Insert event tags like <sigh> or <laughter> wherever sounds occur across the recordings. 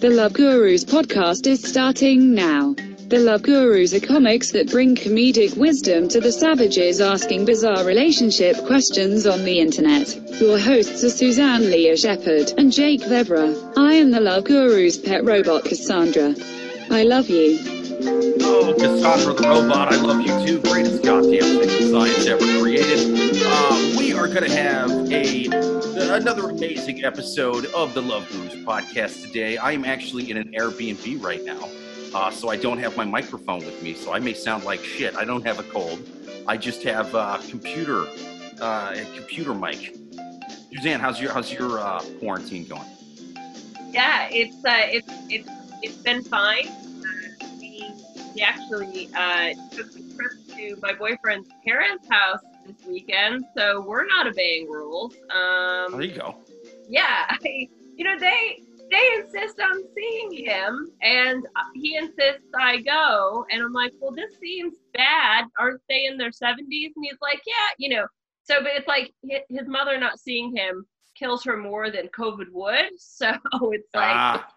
The Love Gurus podcast is starting now. The Love Gurus are comics that bring comedic wisdom to the savages asking bizarre relationship questions on the internet. Your hosts are Suzanne Leah Shepherd and Jake Vebra. I am the Love Gurus' pet robot Cassandra. I love you. Oh, Cassandra the robot, I love you too. Greatest goddamn thing science ever created. Uh, we are going to have a another amazing episode of the Love Gurus podcast today. I am actually in an Airbnb right now, uh, so I don't have my microphone with me, so I may sound like shit. I don't have a cold. I just have a computer, uh, a computer mic. Suzanne, how's your how's your uh, quarantine going? Yeah, it's uh, it's it's it's been fine. Uh, we, actually uh, took a trip to my boyfriend's parents' house this weekend, so we're not obeying rules. Um, There you go. yeah, <laughs> I, you know they they insist on seeing him, and he insists I go, and I'm like, well, this seems bad. Aren't they in their 70s? And he's like, yeah, you know. So, but it's like his mother not seeing him kills her more than COVID would. <laughs> So it's like Ah,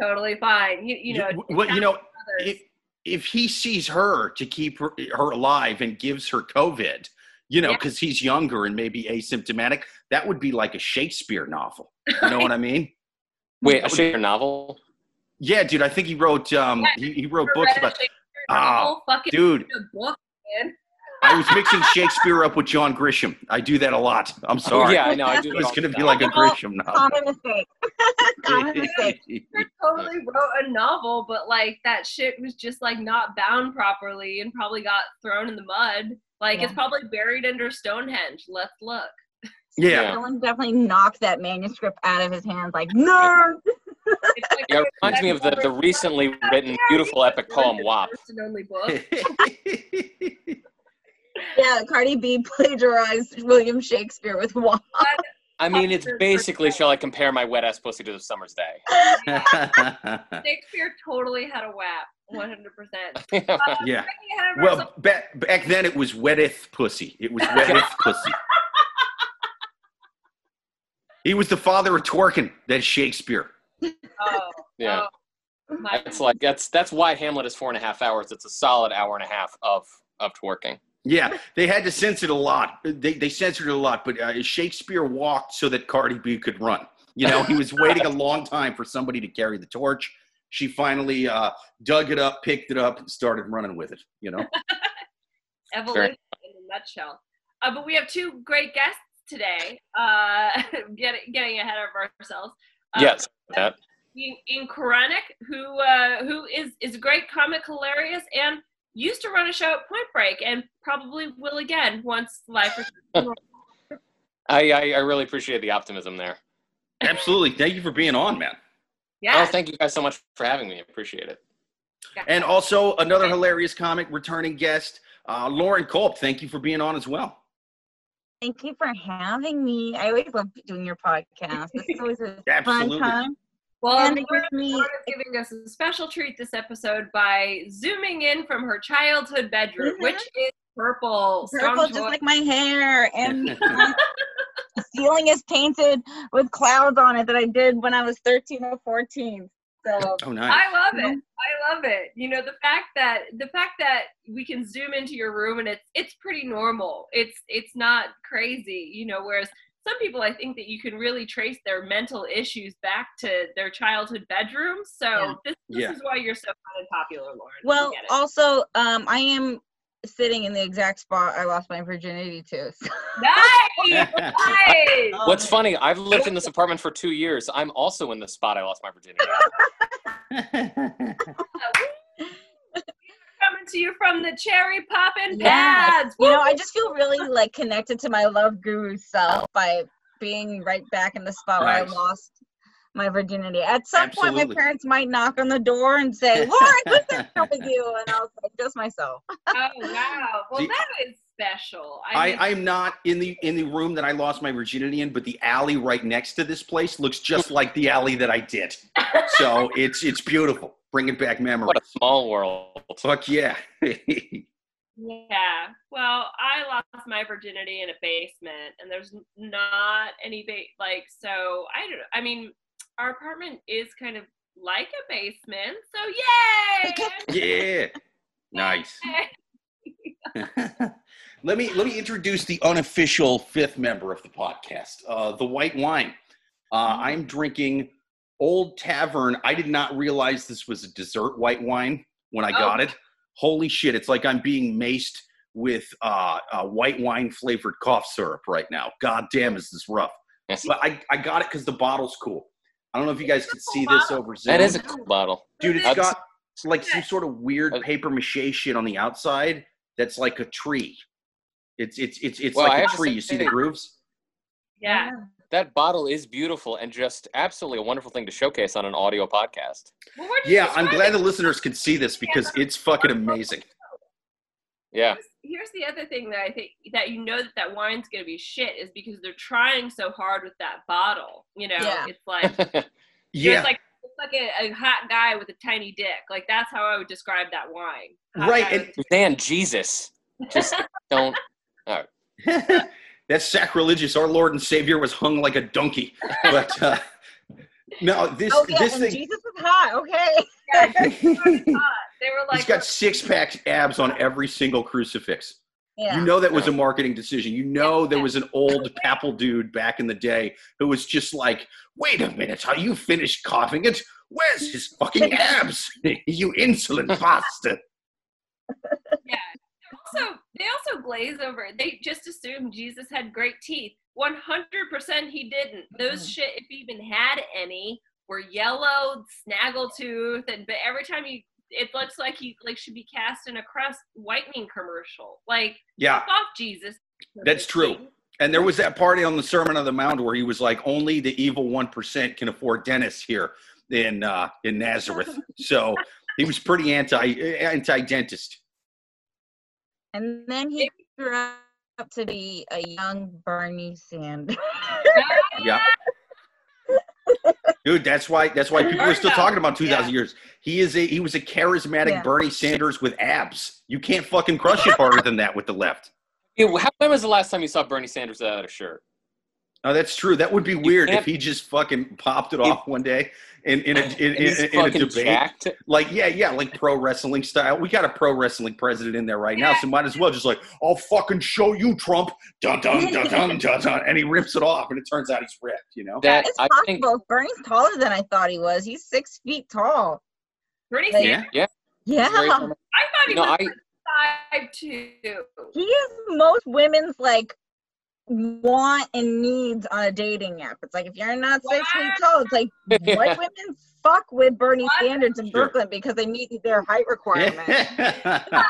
totally fine. You, you know, well, you know, others. If if he sees her to keep her, her alive and gives her COVID, you know, Yeah. because he's younger and maybe asymptomatic, that would be like a Shakespeare novel. You know what I mean? Wait, a Shakespeare novel? Yeah, dude. I think he wrote um Yeah, he, he wrote books about. Oh, novel, fucking Dude, a book, man. I was mixing Shakespeare up with John Grisham. I do that a lot. I'm sorry. Oh, yeah, I know. I do. It's gonna be like a Grisham novel. Common mistake. <laughs> Common <laughs> mistake. Shakespeare totally wrote a novel, but like that shit was just like not bound properly and probably got thrown in the mud. Like it's probably buried under Stonehenge. Let's look. yeah. Yeah. Someone definitely knocked that manuscript out of his hands, like nerd. <laughs> It's like Yeah, it reminds me of the, the recently written beautiful epic poem WAP. First and only book. Yeah, Cardi B plagiarized William Shakespeare with WAP. I mean, it's basically shall I compare my wet ass pussy to the summer's day? <laughs> <laughs> Shakespeare totally had a WAP, 100%. <laughs> yeah. Uh, well, Well, back back then it was wetteth pussy. It was wetteth pussy. He was the father of twerking. That's Shakespeare. oh, yeah, oh, my that's like that's that's why Hamlet is four and a half hours. It's a solid hour and a half of of twerking. Yeah, they had to censor it a lot. They they censored it a lot, but uh, Shakespeare walked so that Cardi B could run. You know, he was <laughs> waiting a long time for somebody to carry the torch. She finally uh, dug it up, picked it up, and started running with it. You know. <laughs> evolution in a nutshell. Uh, but we have two great guests today. Uh, <laughs> getting getting ahead of ourselves. Uh, Yes, that. in, Ian Koranek, who uh, who is is a great comic, hilarious, and used to run a show at Point Break, and probably will again once life returns. <laughs> I, I I really appreciate the optimism there. Absolutely. Thank you for being on, man. yeah, Oh, thank you guys so much for having me. I appreciate it. And also another hilarious comic returning guest, uh, Lauren Culp. Thank you for being on as well. Thank you for having me. I always love doing your podcast. This is always a fun time. Well, and it Lauren, gives me Lauren is giving us a special treat this episode by zooming in from her childhood bedroom, Mhm. which is purple. Purple, just choice. like my hair, and <laughs> the ceiling is painted with clouds on it that I did when I was 13 or 14. So Oh, nice. I love it. I love it. You know, the fact that the fact that we can zoom into your room and it's it's pretty normal. It's it's not crazy, you know, whereas some people I think that you can really trace their mental issues back to their childhood bedrooms. So Yeah. this, this Yeah. is why you're so fun and popular, Lauren. Well, also, um, I am sitting in the exact spot I lost my virginity to. <laughs> So. nice, <laughs> nice. What's funny? I've lived in this apartment for two years. I'm also in the spot I lost my virginity. <laughs> Coming to you from the cherry poppin' Yeah. pads. You know, I just feel really like connected to my love guru self by being right back in the spot where I lost my virginity. At some point, my parents might knock on the door and say, <laughs> "Lauren, who's in there with you?" And I was like, "Just myself." Oh wow. Well, See, that is special. I, mean, I'm not in the in the room that I lost my virginity in, but the alley right next to this place looks just like the alley that I did. So <laughs> it's it's beautiful, bringing back memories. What a small world. Fuck yeah! <laughs> Yeah. Well, I lost my virginity in a basement, and there's not any ba- like so. I don't. I mean, our apartment is kind of like a basement. So yay! <laughs> Yeah. Nice. Let me let me introduce the unofficial fifth member of the podcast, uh, the white wine. Uh, I'm drinking Old Tavern. I did not realize this was a dessert white wine when I got Oh. it. Holy shit! It's like I'm being maced with uh, white wine flavored cough syrup right now. God damn, is this rough? But I, I got it because the bottle's cool. I don't know if you guys could see this over Zoom. That is a cool bottle. Dude, it's got like some sort of weird paper mache shit on the outside that's like a tree. It's it's it's it's Well, like a tree. You see the grooves? yeah. That bottle is beautiful and just absolutely a wonderful thing to showcase on an audio podcast. Well, where do you Yeah, I'm glad it? the listeners can see this because it's fucking amazing. Yeah. Here's the other thing that I think that you know that that wine's gonna be shit is because they're trying so hard with that bottle. You know, Yeah. it's like <laughs> Yeah, it's like it's like a, a hot guy with a tiny dick. Like that's how I would describe that wine. Hot Right, guy and- with- Dan, Jesus. Just don't. <laughs> that's sacrilegious. Our Lord and Savior was hung like a donkey. But uh, no, this Oh yeah, this and thing. Jesus was hot. Okay. yeah, <laughs> they were hot. They were like He's got six pack abs on every single crucifix. Yeah. You know that was a marketing decision. You know there was an old papal dude back in the day who was just like, "Wait a minute, are you finished coughing it? Where's his fucking <laughs> abs? you insolent bastard!" Also, they also glaze over. it. They just assumed Jesus had great teeth. One hundred percent, he didn't. Those shit, if he even had any, were yellow, snaggletooth, and but every time you, it looks like he like should be cast in a Crest whitening commercial. Like, Yeah, fuck off, Jesus. That's true. and there was that party on the Sermon on the Mount where he was like, "Only the evil one percent can afford dentists here in uh, in Nazareth." <laughs> So he was pretty anti anti dentist. And then he grew up to be a young Bernie Sanders. Yeah. <laughs> Dude, that's why that's why people are still talking about 2000 years. He is a he was a charismatic Yeah. Bernie Sanders with abs. You can't fucking crush it harder than that with the left. Yeah, how, when was the last time you saw Bernie Sanders without a shirt? Oh, that's true. That would be weird if he just fucking popped it off one day in in a in, And in, in a debate. jacked. Like yeah, yeah, like pro wrestling style. We got a pro wrestling president in there right now, so might as well just like I'll fucking show you, Trump. Dun dun dun dun dun dun, and he rips it off, and it turns out he's ripped. You know. That It's I think. possible. Bernie's taller than I thought he was. He's six feet tall. Pretty Like- Sanders. Yeah. Yeah. I thought he No, was I- five two. He is most women's like want and needs on a dating app. It's like if you're not six feet tall, it's like white <laughs> women fuck with Bernie What? Sanders in Sure. Brooklyn because they meet their height requirements. <laughs>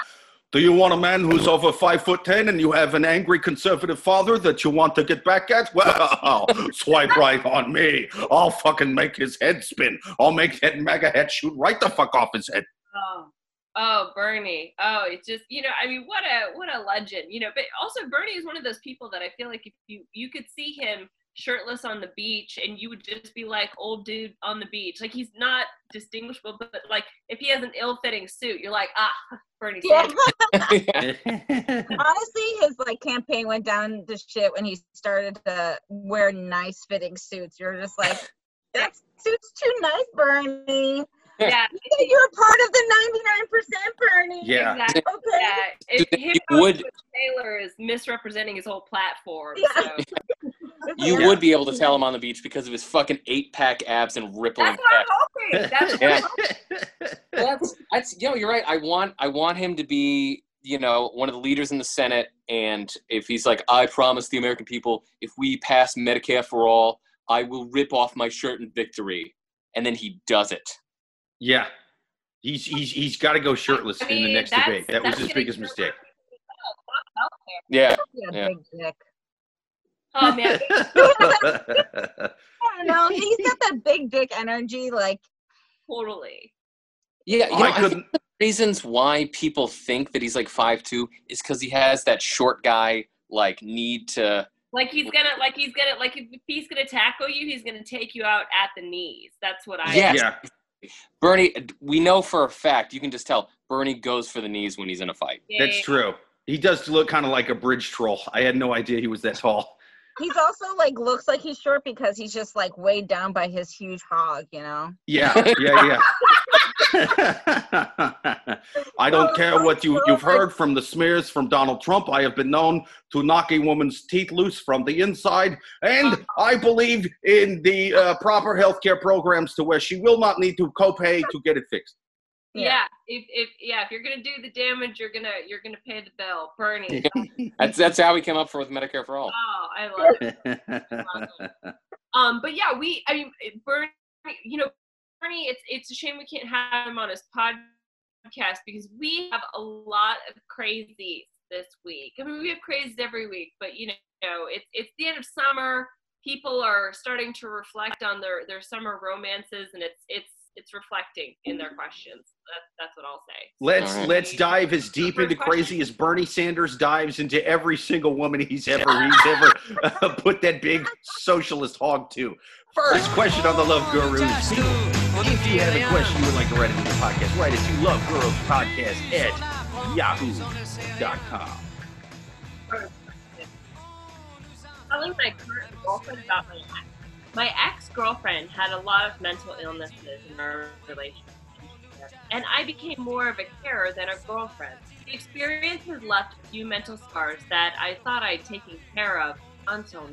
Do you want a man who's over five foot ten and you have an angry conservative father that you want to get back at? Well, <laughs> swipe right on me. I'll fucking make his head spin. I'll make that mega head shoot right the fuck off his head. Oh, oh, Bernie. Oh, it's just you know, I mean, what a what a legend, you know. But also, Bernie is one of those people that I feel like if you you could see him shirtless on the beach, and you would just be like old dude on the beach. Like he's not distinguishable, but, like if he has an ill-fitting suit, you're like ah, <laughs> Bernie Yeah. <laughs> <laughs> Honestly, his like campaign went down to shit when he started to wear nice fitting suits. You're just like, that suit's too nice, Bernie. Yeah, <laughs> You're part of the 99% Bernie. Yeah. exactly. Okay. Yeah, it, him you would- tailor is misrepresenting his whole platform. Yeah. So. <laughs> <laughs> You Yeah. would be able to tell him on the beach because of his fucking eight pack abs and rippling That's what pecs. I'm hoping. That's what Yeah. I'm hoping. that's that's you know you're right. I want I want him to be you know one of the leaders in the Senate, and if he's like, I promise the American people, if we pass Medicare for all, I will rip off my shirt in victory, and then he does it. Yeah. He's he's he's got to go shirtless I in the next debate. That was his biggest mistake. Yeah, Yeah, Yeah. big dick. Oh man, I don't know. He's got that big dick energy. Like, totally. yeah. You know, I I think the reasons why people think that he's like five two is because he has that short guy like need to. Like he's gonna, like he's gonna, like if he's gonna tackle you, he's gonna take you out at the knees. That's what I. Yes. Yeah. Bernie, we know for a fact. You can just tell Bernie goes for the knees when he's in a fight. That's true. He does look kind of like a bridge troll. I had no idea he was that tall. He's also like looks like he's short because he's just like weighed down by his huge hog, you know. Yeah, <laughs> yeah, yeah. <laughs> I don't care what you, you've heard from the smears from Donald Trump. I have been known to knock a woman's teeth loose from the inside, and I believe in the uh, proper healthcare programs to where she will not need to copay to get it fixed. Yeah. If if yeah, if you're gonna do the damage, you're gonna you're gonna pay the bill. Bernie. <laughs> That's that's how we came up for with Medicare for all. Oh, I love it. <laughs> Um, but yeah, we I mean Bernie, you know, Bernie, it's it's a shame we can't have him on his podcast because we have a lot of crazies this week. I mean, we have crazies every week, but you know, it's it's the end of summer. People are starting to reflect on their their summer romances, and it's it's it's reflecting in their questions. That's that's what I'll say. Let's All right. let's dive as deep into crazy as Bernie Sanders dives into every single woman he's ever he's ever uh, put that big socialist hog to. First question on the Love Gurus. If you have a question you would like to write into the podcast, write it to Love Gurus Podcast at yahoo.com. telling my current girlfriend about my ex. My ex girlfriend had a lot of mental illnesses in our relationship, and I became more of a carer than a girlfriend. The experience has left a few mental scars that I thought I'd taken care of until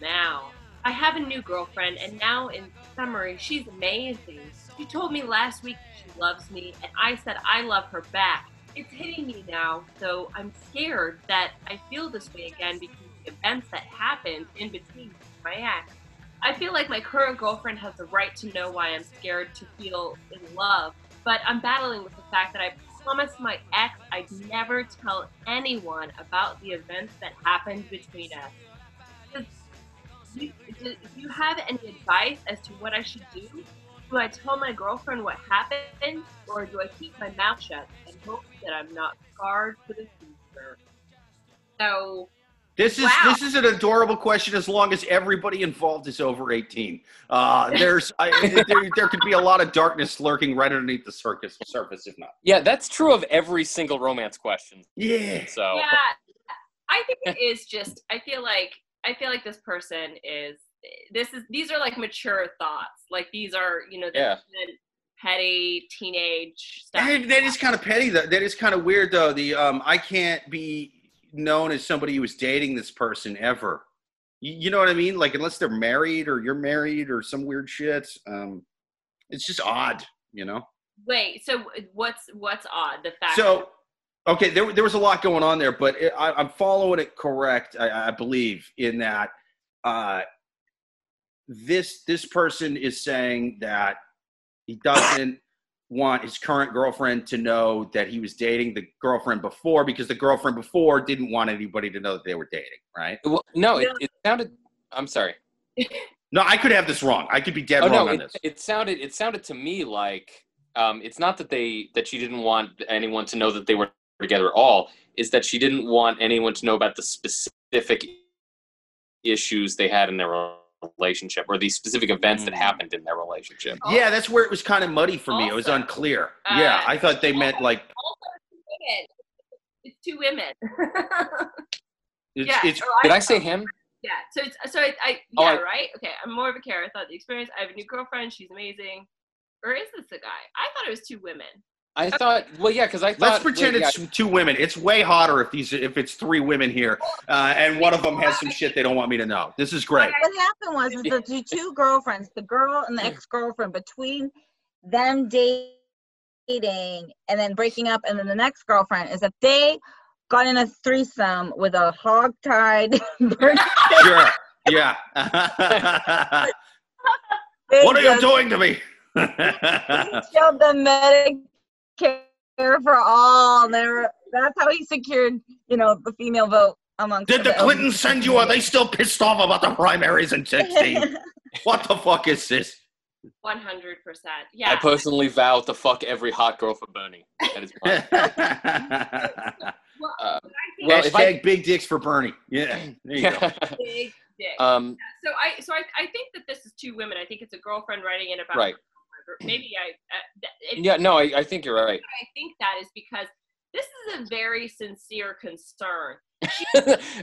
now. I have a new girlfriend, and now, in summary, she's amazing. She told me last week she loves me, and I said I love her back. It's hitting me now, so I'm scared that I feel this way again because the events that happened in between my ex. I feel like my current girlfriend has the right to know why I'm scared to feel in love, but I'm battling with the fact that I promised my ex I'd never tell anyone about the events that happened between us. Do you, do you have any advice as to what I should do? Do I tell my girlfriend what happened, or do I keep my mouth shut and hope that I'm not scarred for the future? So, This is Wow. this is an adorable question as long as everybody involved is over 18. Uh, <laughs> there's I, there, there could be a lot of darkness lurking right underneath the surface surface if not. Yeah, that's true of every single romance question. Yeah. So yeah, I think it is just. I feel like I feel like this person is. This is these are like mature thoughts. Like these are you know the, Yeah. the petty teenage stuff. That, that is kind of petty. Though. That is kind of weird, though. The um, I can't be known as somebody who is dating this person ever. You, you know what I mean? Like unless they're married or you're married or some weird shit. Um, it's just odd, you know. Wait, so what's what's odd? The fact. So, okay, there there was a lot going on there, but it, I, I'm following it correct. I, I believe in that. Uh, this this person is saying that he doesn't want his current girlfriend to know that he was dating the girlfriend before because the girlfriend before didn't want anybody to know that they were dating, right? well, no, it, it sounded. I'm sorry. <laughs> No, I could have this wrong. I could be dead Oh wrong no, on it, this. it sounded it sounded to me like um, it's not that they that she didn't want anyone to know that they were together at all. Is that she didn't want anyone to know about the specific issues they had in their relationship or these specific events that Mm. happened in their relationship. Yeah, that's where it was kind of muddy for me. It was unclear. uh, yeah, I thought they meant like Also, two women. It's two women. it's, yeah. it's oh, Did I say him? Yeah. So it's so I, I Oh, yeah I- right. Okay. I'm more of a carer. I thought the experience. I have a new girlfriend. She's amazing. Or is this a guy? I thought it was two women. I thought. Well, yeah, because I thought. Let's pretend well, yeah, it's two women. It's way hotter if these if it's three women here, uh, and one of them has some shit they don't want me to know. This is great. What happened was is that the two girlfriends, the girl and the ex-girlfriend, between them dating and then breaking up, and then the next girlfriend is that they got in a threesome with a hog-tied. <laughs> Sure. Yeah. <laughs> what are you doing to me? <laughs> Showed them Medicare for all. and they were- That's how he secured, you know, the female vote amongst. Did the Clintons send you? Are they still pissed off about the primaries in 16? <laughs> What the fuck is this? One hundred percent. I personally vow to fuck every hot girl for Bernie. That is mine. <laughs> well, Uh, Well, if I- Hashtag big dicks for Bernie. Yeah. There you go. <laughs> big dick. um, so I so I, I think that this is two women. I think it's a girlfriend writing in about Right. Maybe I uh, it, yeah, no, I, I think you're right. I think that is because this is a very sincere concern. <laughs>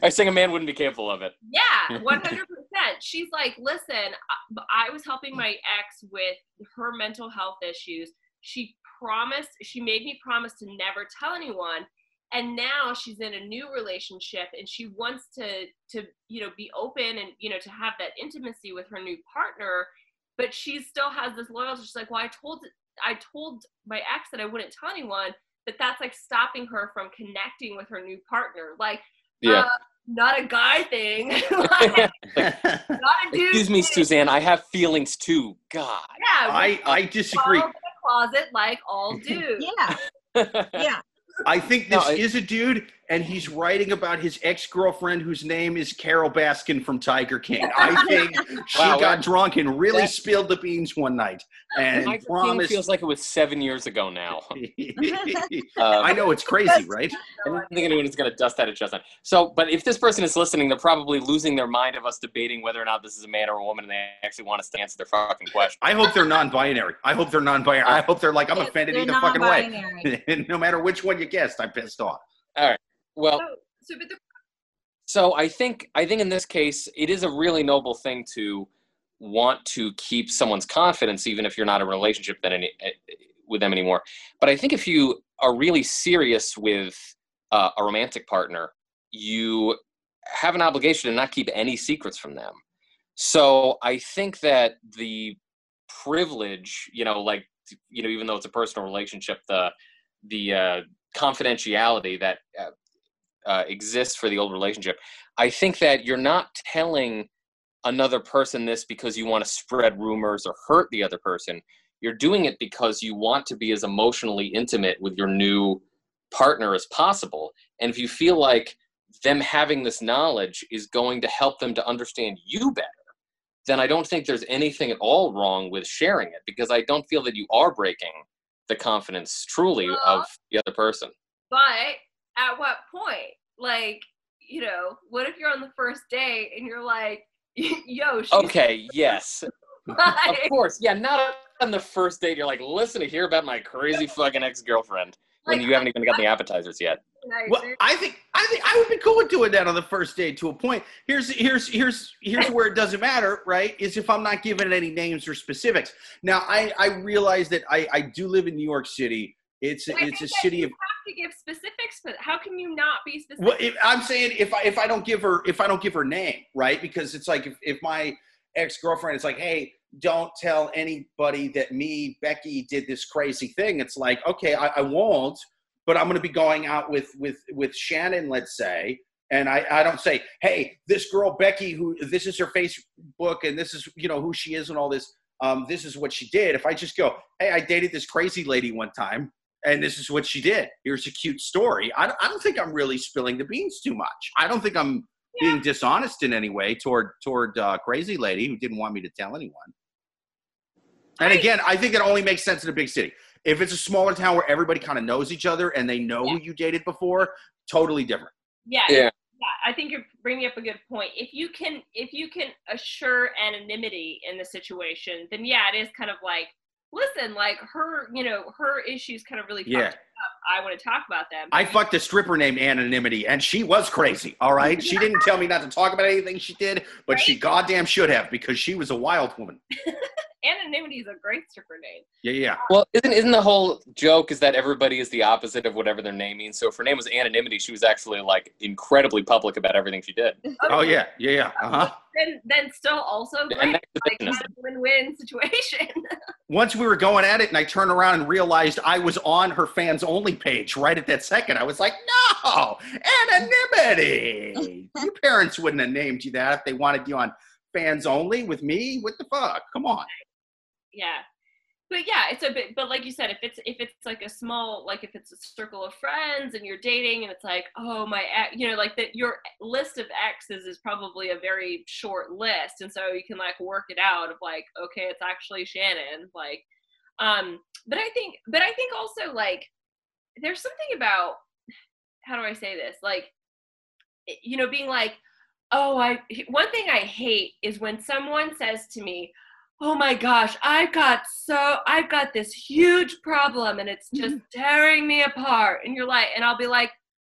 I think a man wouldn't be capable of it. Yeah, <laughs> one hundred percent. She's like, listen, I, I was helping my ex with her mental health issues. She promised, she made me promise to never tell anyone, and now she's in a new relationship, and she wants to to you know be open and you know to have that intimacy with her new partner, but she still has this loyalty. She's like, well, I told I told my ex that I wouldn't tell anyone, but that's like stopping her from connecting with her new partner. Like, Yeah. uh, not a guy thing. <laughs> like, <laughs> not a dude Excuse me, thing. Suzanne. I have feelings too. God. Yeah, I I disagree. in the closet like all <laughs> dudes. Yeah, yeah. I think No, this I- is a dude, and he's writing about his ex girlfriend whose name is Carole Baskin from Tiger King. I <laughs> think she Wow, got that- drunk and really that- spilled the beans one night and My promised. feels like it was seven years ago now. <laughs> I Uh, know it's crazy, right? I don't think anyone is going to dust that at Justin. So, but if this person is listening, they're probably losing their mind of us debating whether or not this is a man or a woman, and they actually want us to answer their fucking question. I hope they're non-binary. I hope they're non-binary. I hope they're like I'm offended They're either fucking way. <laughs> no matter which one you guessed, I'm pissed off. Well, So, so but the, so I think I think in this case, it is a really noble thing to want to keep someone's confidence, even if you're not in a relationship then any, eh, with them anymore. But I think if you are really serious with uh, a romantic partner, you have an obligation to not keep any secrets from them. So I think that the privilege, you know, like you know, even though it's a personal relationship, the the uh, confidentiality that uh, uh, exists for the old relationship, I think that you're not telling another person this because you want to spread rumors or hurt the other person. You're doing it because you want to be as emotionally intimate with your new partner as possible. And if you feel like them having this knowledge is going to help them to understand you better, then I don't think there's anything at all wrong with sharing it because I don't feel that you are breaking the confidence truly of the other person. but at what point? Like, you know, what if you're on the first date and you're like, <laughs> yo, she's Okay, <laughs> yes. Of course. Yeah, not on the first date. You're like, listen to hear about my crazy fucking ex girlfriend when Like, you haven't even gotten the appetizers yet. Well, I think I think I would be cool with doing that on the first date to a point. Here's here's here's here's where it doesn't matter, right? Is if I'm not giving any names or specifics. Now I I realize that I I do live in New York City. It's it's a city you of have to give specifics, but how can you not be specific? well, if, I'm saying if I if I don't give her if I don't give her name, right? Because it's like if, if my ex girlfriend is like, hey, don't tell anybody that me Becky did this crazy thing. It's like okay, I, I won't, but I'm going to be going out with with with Shannon, let's say. And I, I don't say, hey, this girl Becky, who this is her Facebook, and this is you know who she is, and all this. Um, this is what she did. If I just go, hey, I dated this crazy lady one time, and this is what she did. Here's a cute story. I, I don't think I'm really spilling the beans too much. I don't think I'm being dishonest in any way toward toward uh, crazy lady who didn't want me to tell anyone. And Right. again, I think it only makes sense in a big city. If it's a smaller town where everybody kind of knows each other and they know who you dated before, totally different. yeah, Yeah. yeah. I think you're bringing up a good point. If you can, if you can assure anonymity in the situation, then yeah, it is kind of like, listen, like her, you know, her issues kind of really fucked Yeah. up. I want to talk about them. I fucked a stripper named Anonymity, and she was crazy. All right, she didn't tell me not to talk about anything she did, but she goddamn should have because she was a wild woman. <laughs> Anonymity is a great stripper name. Yeah, yeah. Well, isn't isn't the whole joke is that everybody is the opposite of whatever their name means? So if her name was anonymity, she was actually like incredibly public about everything she did. <laughs> Oh yeah, yeah, yeah. Uh huh. Then, then still also And great. that's the Like kind of win-win situation. <laughs> Once we were going at it, and I turned around and realized I was on her fans only page right at that second. I was like, no, anonymity. <laughs> Your parents wouldn't have named you that if they wanted you on fans only with me. What the fuck? Come on. yeah but yeah it's a bit but like you said if it's if it's like a small like if it's a circle of friends and you're dating and it's like oh my ex, you know like that your list of exes is probably a very short list and so you can like work it out of like okay it's actually shannon like um but i think but i think also like there's something about how do i say this like you know being like oh i one thing i hate is when someone says to me oh my gosh, I've got so I've got this huge problem and it's just <laughs> tearing me apart. And you're like, and I'll be like,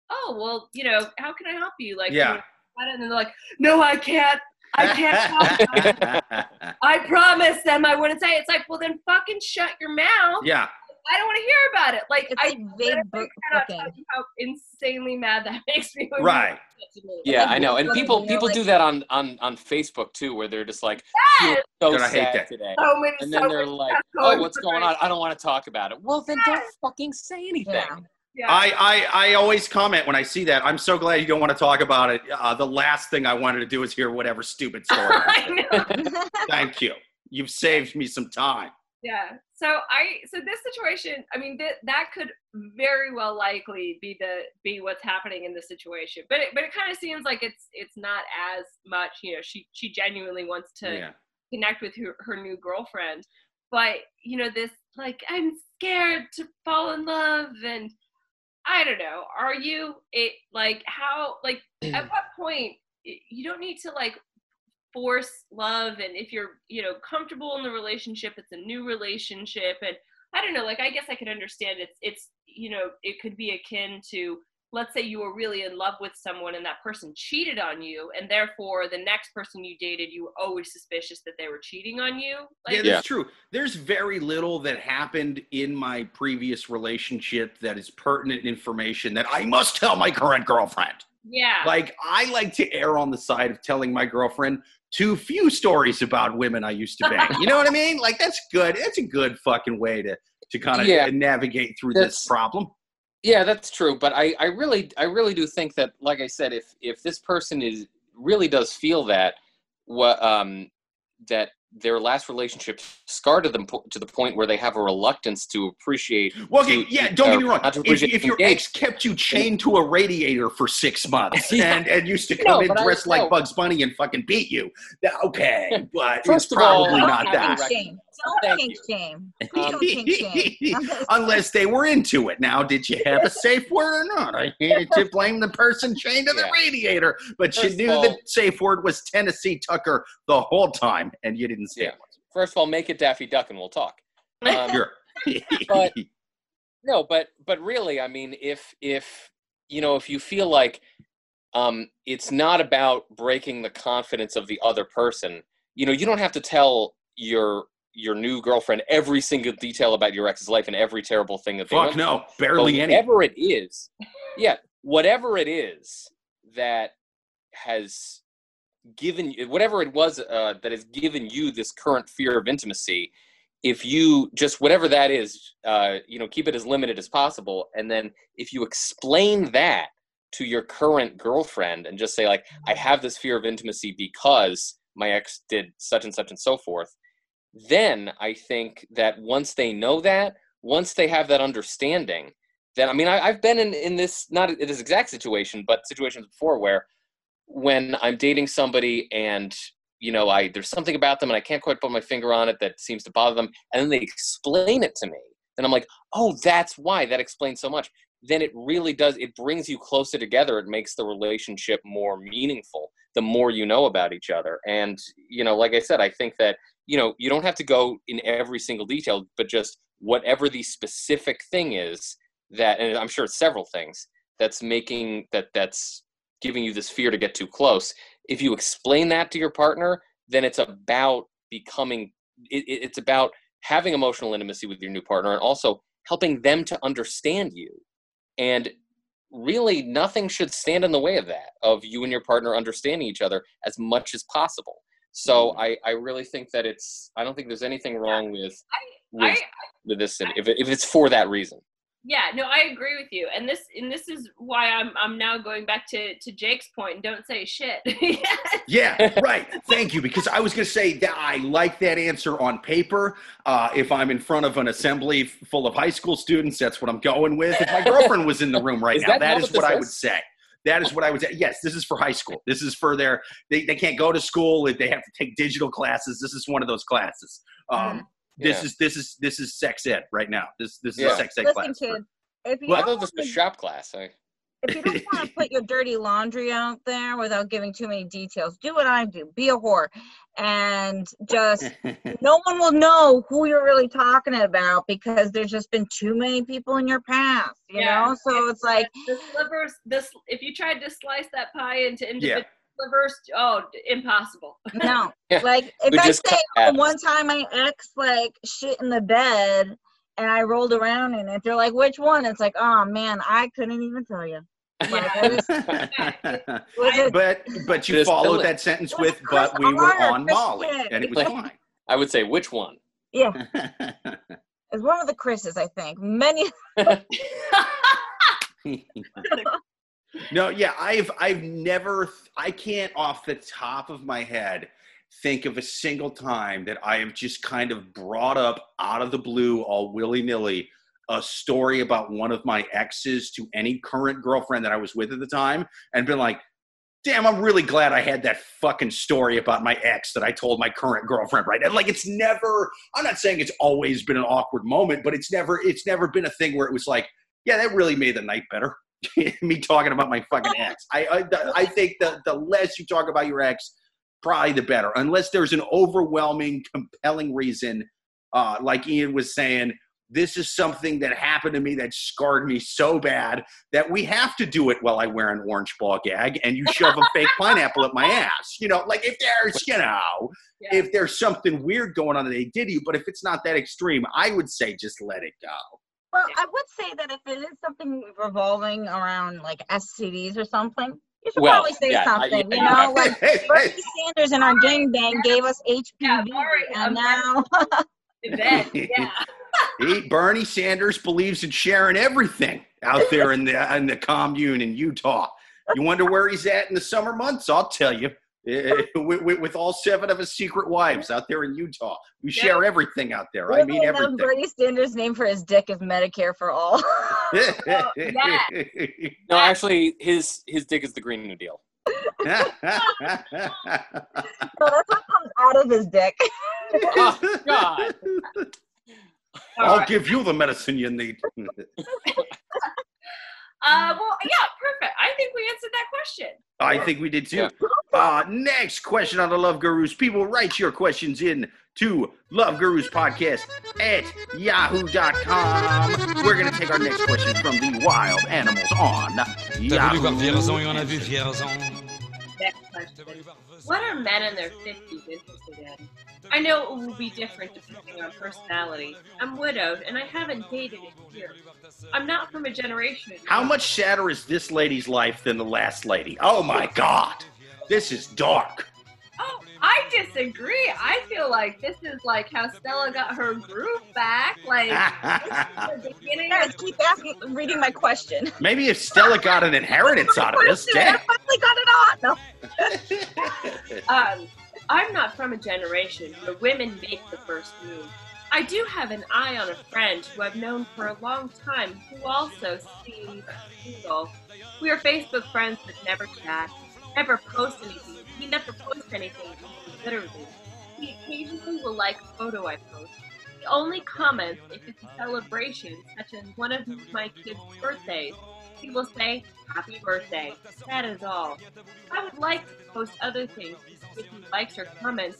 oh well, you know, how can I help you? Like, Yeah. you know, and then they're like, no, I can't. I can't. help. <laughs> I promised them I wouldn't say. it." It's like, well, then fucking shut your mouth. yeah. I don't want to hear about it. Like, It's I like vague book cannot booking. tell you how insanely mad that <laughs> makes me. when Right. say to me. Yeah, like I know. And people know, people like- do that on on on Facebook too, where they're just like, "Feel Yes! so God, I hate sad that. today," So many. and then so they're like, "Oh, what's going on? I don't want to talk about it." Well, then don't fucking say anything. Yeah. Yeah. I, I, I always comment when I see that. I'm so glad you don't want to talk about it. Uh, the last thing I wanted to do is hear whatever stupid story. <laughs> I know. Thank you. You've saved me some time. Yeah. So I so this situation, I mean th- that could very well likely be the be what's happening in the situation. But it, but it kind of seems like it's it's not as much, you know, she she genuinely wants to Yeah. connect with her, her new girlfriend. But, you know, this like I'm scared to fall in love and I don't know. Are you it like how like at <clears throat> what point you don't need to like force love and if you're you know comfortable in the relationship it's a new relationship and i don't know like i guess i could understand it's it's you know it could be akin to let's say you were really in love with someone and that person cheated on you and therefore the next person you dated you were always suspicious that they were cheating on you Yeah, like that's Yeah. true. There's very little that happened in my previous relationship that is pertinent information that I must tell my current girlfriend. yeah Like, I like to err on the side of telling my girlfriend too few stories about women I used to bang. You know what I mean? Like, that's good. That's a good fucking way to to kind of Yeah. navigate through this problem. Yeah, that's true. But I, I really, I really do think that, like I said, if if this person is really does feel that, what um, that their last relationship scarred to them po- to the point where they have a reluctance to appreciate. Well, to- yeah, don't get me uh, wrong. If, if your ex kept you chained to a radiator for six <laughs> months Yeah. and, and used to No, come in but I- dressed like no. Bugs Bunny and fucking beat you, okay, <laughs> but First it's of all, probably not that. shame. Don't Thank kink you. shame. Um, Don't kink shame. <laughs> Unless they were into it. Now, did you have a <laughs> safe word or not? I hated to blame the person chained to the Yeah. radiator, but you First of knew all- the safe word was Tennessee Tucker the whole time, and you didn't say Yeah. First of all, make it Daffy Duck, and we'll talk. Um. <laughs> Sure. But- no but but really i mean if if you know if you feel like um it's not about breaking the confidence of the other person you know you don't have to tell your your new girlfriend every single detail about your ex's life and every terrible thing that they Fuck no, through. But barely any. whatever it is yeah whatever it is that has given you whatever it was uh, that has given you this current fear of intimacy if you just whatever that is uh, you know keep it as limited as possible and then if you explain that to your current girlfriend and just say like i have this fear of intimacy because my ex did such and such and so forth then i think that once they know that once they have that understanding then i mean I, i've been in, in this not in this exact situation but situations before where when i'm dating somebody and you know i there's something about them and i can't quite put my finger on it that seems to bother them and then they explain it to me and i'm like oh that's why. That explains so much. Then it really does it brings you closer together. It makes the relationship more meaningful the more you know about each other. And you know like i said i think that you know you don't have to go in every single detail but just whatever the specific thing is that and i'm sure it's several things that's making that that's giving you this fear to get too close. If you explain that to your partner then it's about becoming it, it- it's about having emotional intimacy with your new partner and also helping them to understand you. And really nothing should stand in the way of that of you and your partner understanding each other as much as possible so i i really think that it's i don't think there's anything wrong with with, I, with this if, it, if it's for that reason yeah no i agree with you and this and this is why i'm i'm now going back to to jake's point and don't say shit <laughs> Yeah, <laughs> right. Thank you. Because I was going to say that I like that answer on paper. Uh, if I'm in front of an assembly full of high school students, that's what I'm going with. If my <laughs> girlfriend was in the room right Is now, that that not is what what this I would say. That is what I would say. Yes, this is for high school. This is for their, they, they can't go to school. if They have to take digital classes. This is one of those classes. Um, This Yeah. is this is this is sex ed right now. This this is Yeah. a sex ed Listen, class. for- kids. If you Well, i thought this was want shop class I, if you don't <laughs> want to put your dirty laundry out there without giving too many details, do what I do. Be a whore, and just <laughs> no one will know who you're really talking about because there's just been too many people in your past. You Yeah. know, so it's like the slivers. This if you tried to slice that pie into individual Yeah. slivers, oh, impossible. <laughs> no. Yeah. Like if We I say cut oh, halves. one time my ex like shit in the bed and I rolled around in it, they're like, which one? It's like, oh man, I couldn't even tell you. Like, <laughs> I was, was it but but you Just followed that sentence with but we were on Honor, Molly and it was Like- fine. I would say which one? yeah, <laughs> it's one of the Chris's, I think. Many <laughs> no, yeah, I've I've never I can't off the top of my head think of a single time that I have just kind of brought up out of the blue all willy-nilly a story about one of my exes to any current girlfriend that I was with at the time and been like Damn, I'm really glad I had that fucking story about my ex that I told my current girlfriend, right? And like it's never I'm not saying it's always been an awkward moment, but it's never it's never been a thing where it was like, yeah, that really made the night better. <laughs> me talking about my fucking ex. I I, I think the the less you talk about your ex, probably the better. Unless there's an overwhelming, compelling reason, uh, like Ian was saying, this is something that happened to me that scarred me so bad that we have to do it while I wear an orange ball gag and you shove a fake pineapple up my ass. You know, like if there's, you know, Yeah. if there's something weird going on that they did you, but if it's not that extreme, I would say just let it go. Well, I would say that if it is something revolving around like STDs or something, you should Well, probably say yeah, I- something. yeah, you yeah. know, <laughs> like Hey, hey, Bernie Sanders and our gangbang gave us HPV, Yeah, Maury, and now <laughs> Then, yeah. <laughs> He, Bernie Sanders believes in sharing everything out there in the in the commune in Utah. You wonder where he's at in the summer months? I'll tell you. Eh, with, with, with all seven of his secret wives out there in Utah, we share everything out there. I mean everything. Bernie Sanders' name for his dick is Medicare for all. <laughs> <laughs> No, actually, his his dick is the Green New Deal. So that's what comes out of his dick. Oh God! I'll right. give you the medicine you need. <laughs> Uh, well, yeah, perfect. I think we answered that question. I think we did too. Yeah. Uh, next question on the Love Gurus. People write your questions in to Love Gurus Podcast at yahoo.com. We're going to take our next question from the wild animals on T'as voulu voir Vierzon, il y en a Yahoo. vu Vierzon. Next question. What are men in their 50s interested in? I know it will be different depending on personality. I'm widowed and I haven't dated in years. I'm not from a generation. How much sadder is this lady's life than the last lady? Oh my God. This is dark. Oh, I disagree. I feel like this is like how Stella got her groove back. Like this is the beginning Guys, of keep asking, reading my question. Maybe if Stella got an inheritance out of this, I finally got it on. No. <laughs> Um, I'm not from a generation where women make the first move. I do have an eye on a friend who I've known for a long time who also seems single. We are Facebook friends but never chat, never post anything. He never posts anything, literally. He occasionally will like a photo I post. He only comments if it's a celebration, such as one of my kids' birthdays. He will say, Happy birthday. That is all. I would like to post other things if he likes or comments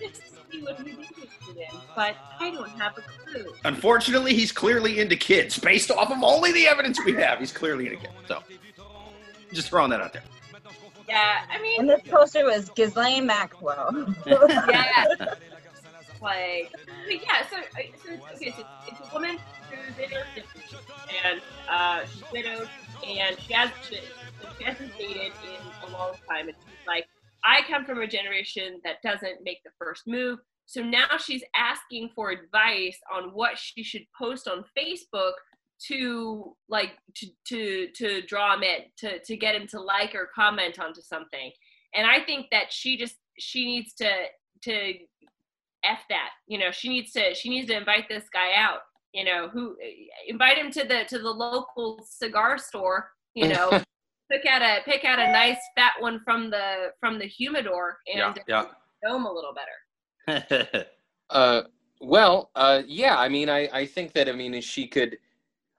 just to see what he's interested in, but I don't have a clue. Unfortunately, he's clearly into kids. Based off of only the evidence we have, he's clearly into kids. So, just throwing that out there. Yeah, I mean, And this poster was Ghislaine Maxwell. <laughs> yeah. like, but yeah, so, so okay, so it's a woman who's in her 50s, and uh, she's widowed, and she, has, she, she hasn't dated in a long time, and she's like, I come from a generation that doesn't make the first move, so now she's asking for advice on what she should post on Facebook to like to to to draw him in to to get him to like or comment onto something and i think that she just she needs to to f that you know she needs to she needs to invite this guy out you know who invite him to the to the local cigar store you know <laughs> pick out a pick out a nice fat one from the from the humidor and yeah. know him a little better. <laughs> Uh, well, uh, yeah. I mean, I, I think that I mean she could.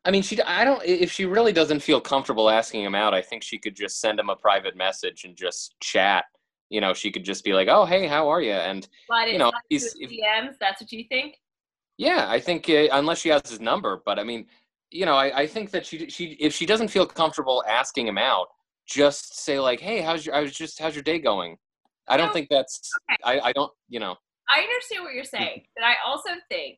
I mean, she. I don't. If she really doesn't feel comfortable asking him out, I think she could just send him a private message and just chat. You know, she could just be like, "Oh, hey, how are you?" And it, You know, he's- his DMs. That's what you think? yeah, I think uh, unless she has his number, but I mean, you know, I, I think that she she if she doesn't feel comfortable asking him out, just say like, "Hey, how's your? I was just how's your day going?" I don't No. think that's. Okay. I I don't. You know. I understand what you're saying, but I also think,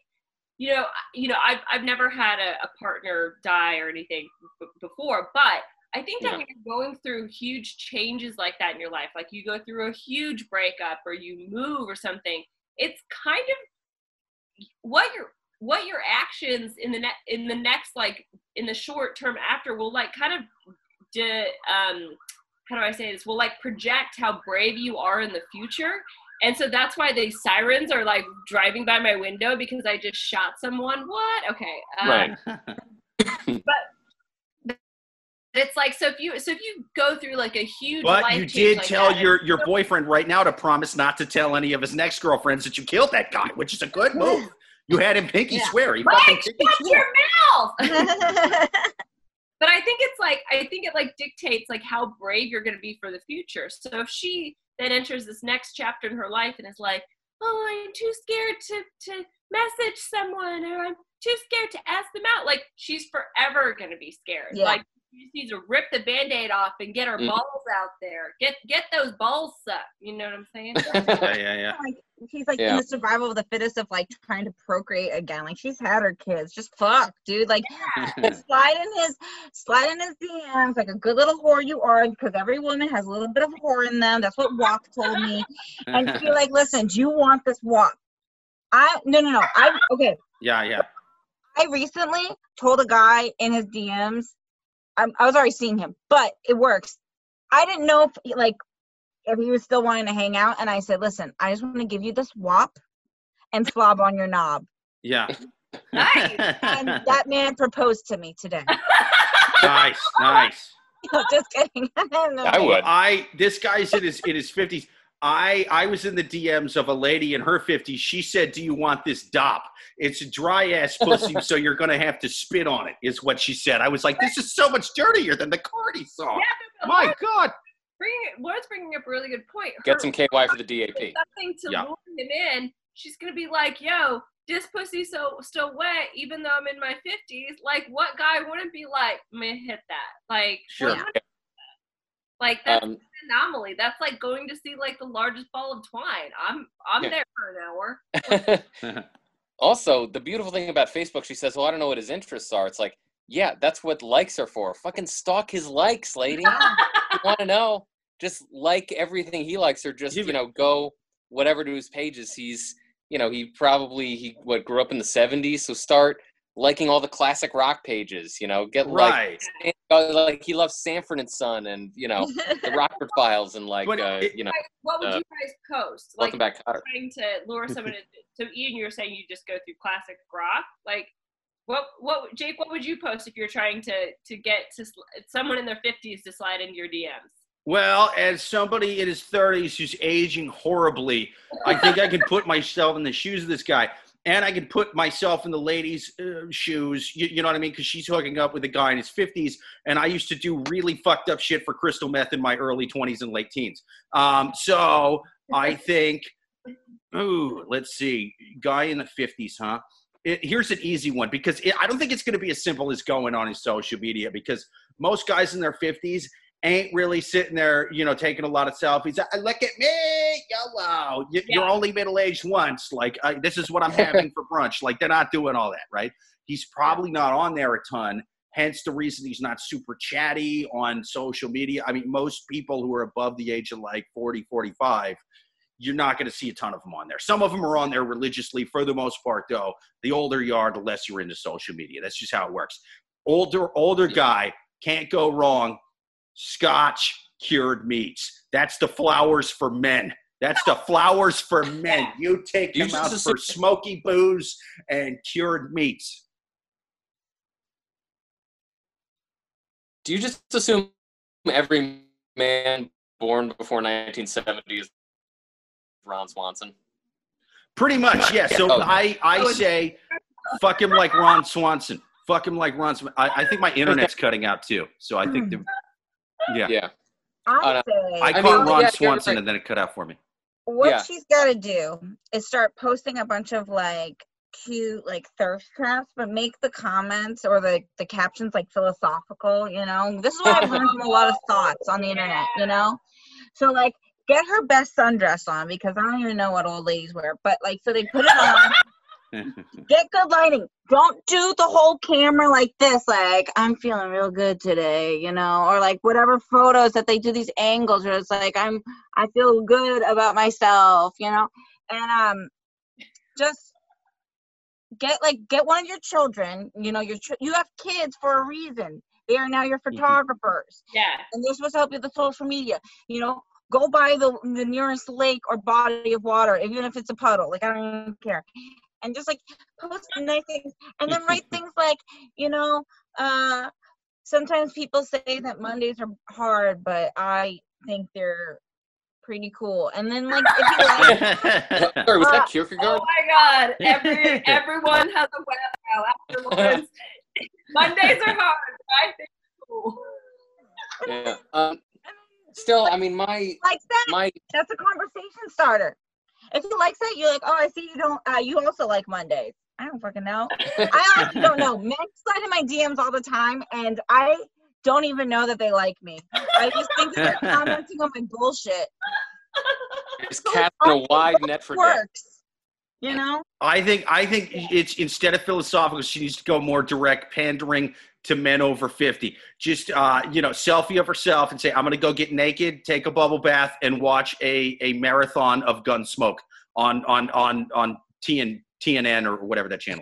you know, you know, I've I've never had a, a partner die or anything b- before, but I think that Yeah. when you're going through huge changes like that in your life, like you go through a huge breakup or you move or something, it's kind of what your what your actions in the ne- in the next like in the short term after will like kind of de- um how do I say this? Will like project how brave you are in the future. And so that's why the sirens are like driving by my window because I just shot someone. What? Okay. Um, Right. <laughs> But it's like so if you so if you go through like a huge But life you did like tell that, your, your so- boyfriend right now to promise not to tell any of his next girlfriends that you killed that guy, which is a good move. You had him pinky Yeah. swear. He Mike, fucking pinky shut swore. your mouth. <laughs> but I think it's like I think it like dictates like how brave you're going to be for the future. So if she then enters this next chapter in her life and is like, "Oh, I'm too scared to to message someone, or I'm too scared to ask them out," like she's forever going to be scared. Yeah. Like she just needs to rip the band-aid off and get her Mm. balls out there. Get get those balls sucked. You know what I'm saying? <laughs> Yeah, yeah, yeah. like she's like Yeah. in the survival of the fittest of like trying to procreate again. Like she's had her kids. Just fuck, dude. Like slide in his slide in his DMs like a good little whore you are, because every woman has a little bit of whore in them. That's what Walk told me. And be like, listen, do you want this walk? I no no no. I okay. yeah, yeah. I recently told a guy in his DMs, I'm, I was already seeing him, but it works. I didn't know if like if he was still wanting to hang out, and I said, "Listen, I just want to give you this wop and slob on your knob." Yeah. Nice. <laughs> And that man proposed to me today. nice, nice. <laughs> just kidding. <laughs> No. I would. I this guy's in his in his fifties. I I was in the DMs of a lady in her fifties. She said, "Do you want this dop? It's a dry ass pussy, so you're gonna have to spit on it." Is what she said. I was like, "This is so much dirtier than the Cardi song." Yeah, My God. Bringing Laura's bringing up a really good point. Get some KY for the DAP. something to Yeah. lure him in, she's gonna be like, "Yo, this pussy's so still wet, even though I'm in my 50s." Like, what guy wouldn't be like, "I'm gonna hit that"? Like, Sure. what- like that's Um, an anomaly. That's like going to see like the largest ball of twine. I'm I'm Yeah. there for an hour. <laughs> also, the beautiful thing about Facebook, she says, "Well, I don't know what his interests are." It's like, yeah, that's what likes are for. Fucking stalk his likes, lady. <laughs> you want to know? Just like everything he likes, or just you know, go whatever to his pages. He's, you know, he probably he what grew up in the '70s, so start liking all the classic rock pages. You know, get like Right. uh, like he loves Sanford and Son, and you know, the <laughs> Rockford Files, and like But uh, you know, what would Uh, you guys post? Like, welcome back, Kotter. trying to lure someone. <laughs> in so Ian, you're saying you just go through classic rock, like. What what Jake? What would you post if you're trying to to get to someone in their 50s to slide into your DMs? Well, as somebody in his 30s who's aging horribly, I think I can put <laughs> myself in the shoes of this guy. And I can put myself in the lady's uh, shoes. You, you know what I mean? Because she's hooking up with a guy in his 50s. And I used to do really fucked up shit for crystal meth in my early 20s and late teens. Um, so I think, ooh, let's see. Guy in the 50s, huh? It, here's an easy one because it, I don't think it's going to be as simple as going on his social media because most guys in their 50s ain't really sitting there, you know, taking a lot of selfies. "Uh, Look at me, yellow. You, You're only middle aged once. Like, uh, this is what I'm having for brunch. <laughs> Like, they're not doing all that, right? He's probably not on there a ton. Hence the reason he's not super chatty on social media. I mean, most people who are above the age of like 40, 45, you're not going to see a ton of them on there. Some of them are on there religiously. For the most part, though, the older you are, the less you're into social media. That's just how it works. Older, older guy can't go wrong. Scotch cured meats. That's the flowers for men. That's the flowers for men. <laughs> You take them out for smoky booze and cured meats. Do you just assume every man born before 1970 is Ron Swanson? Pretty much, yes. So Oh. I, I say, fuck him like Ron Swanson. Fuck him like Ron. Sw- I, I think my internet's cutting out too. So I think the yeah. Yeah. I say I I mean, Ron yeah, Swanson you're and then it cut out for me. what Yeah. she's got to do is start posting a bunch of like cute like thirst traps but make the comments or the the captions like philosophical you know this is what i've learned from a lot of thoughts on the internet you know so like get her best sundress on because i don't even know what old ladies wear but like so they put it on. <laughs> <laughs> Get good lighting. Don't do the whole camera like this like i'm feeling real good today you know or like whatever photos that they do these angles where it's like i'm i feel good about myself you know? And um just get like get one of your children you know your ch- you have kids for a reason. They are now your photographers. Yeah. and they're supposed to help you with the social media. You know, go by the the nearest lake or body of water, even if it's a puddle. Like I don't even care, and just like post nice things, and then write things like, you know, uh, sometimes people say that Mondays are hard, but I think they're pretty cool. And then like if you like, <laughs> Sorry, was Uh, that Oh my God! <laughs> Every everyone has a web now afterwards. <laughs> Mondays are hard. but I think it's cool. Yeah. Um, still, I mean, my like that, my that's a conversation starter. If he likes that, you're like, oh, I see you don't. Uh, you also like Mondays. I don't fucking know. I honestly don't know. <laughs> Men slide in my DMs all the time, and I don't even know that they like me. I just think they're commenting on my bullshit. is casting a wide net for death. Works, you know. I think I think it's instead of philosophical, she needs to go more direct, pandering to men over fifty. Just uh, you know, selfie of herself and say, "I'm going to go get naked, take a bubble bath, and watch a a marathon of Gunsmoke on on on on TN, TNN or whatever that channel.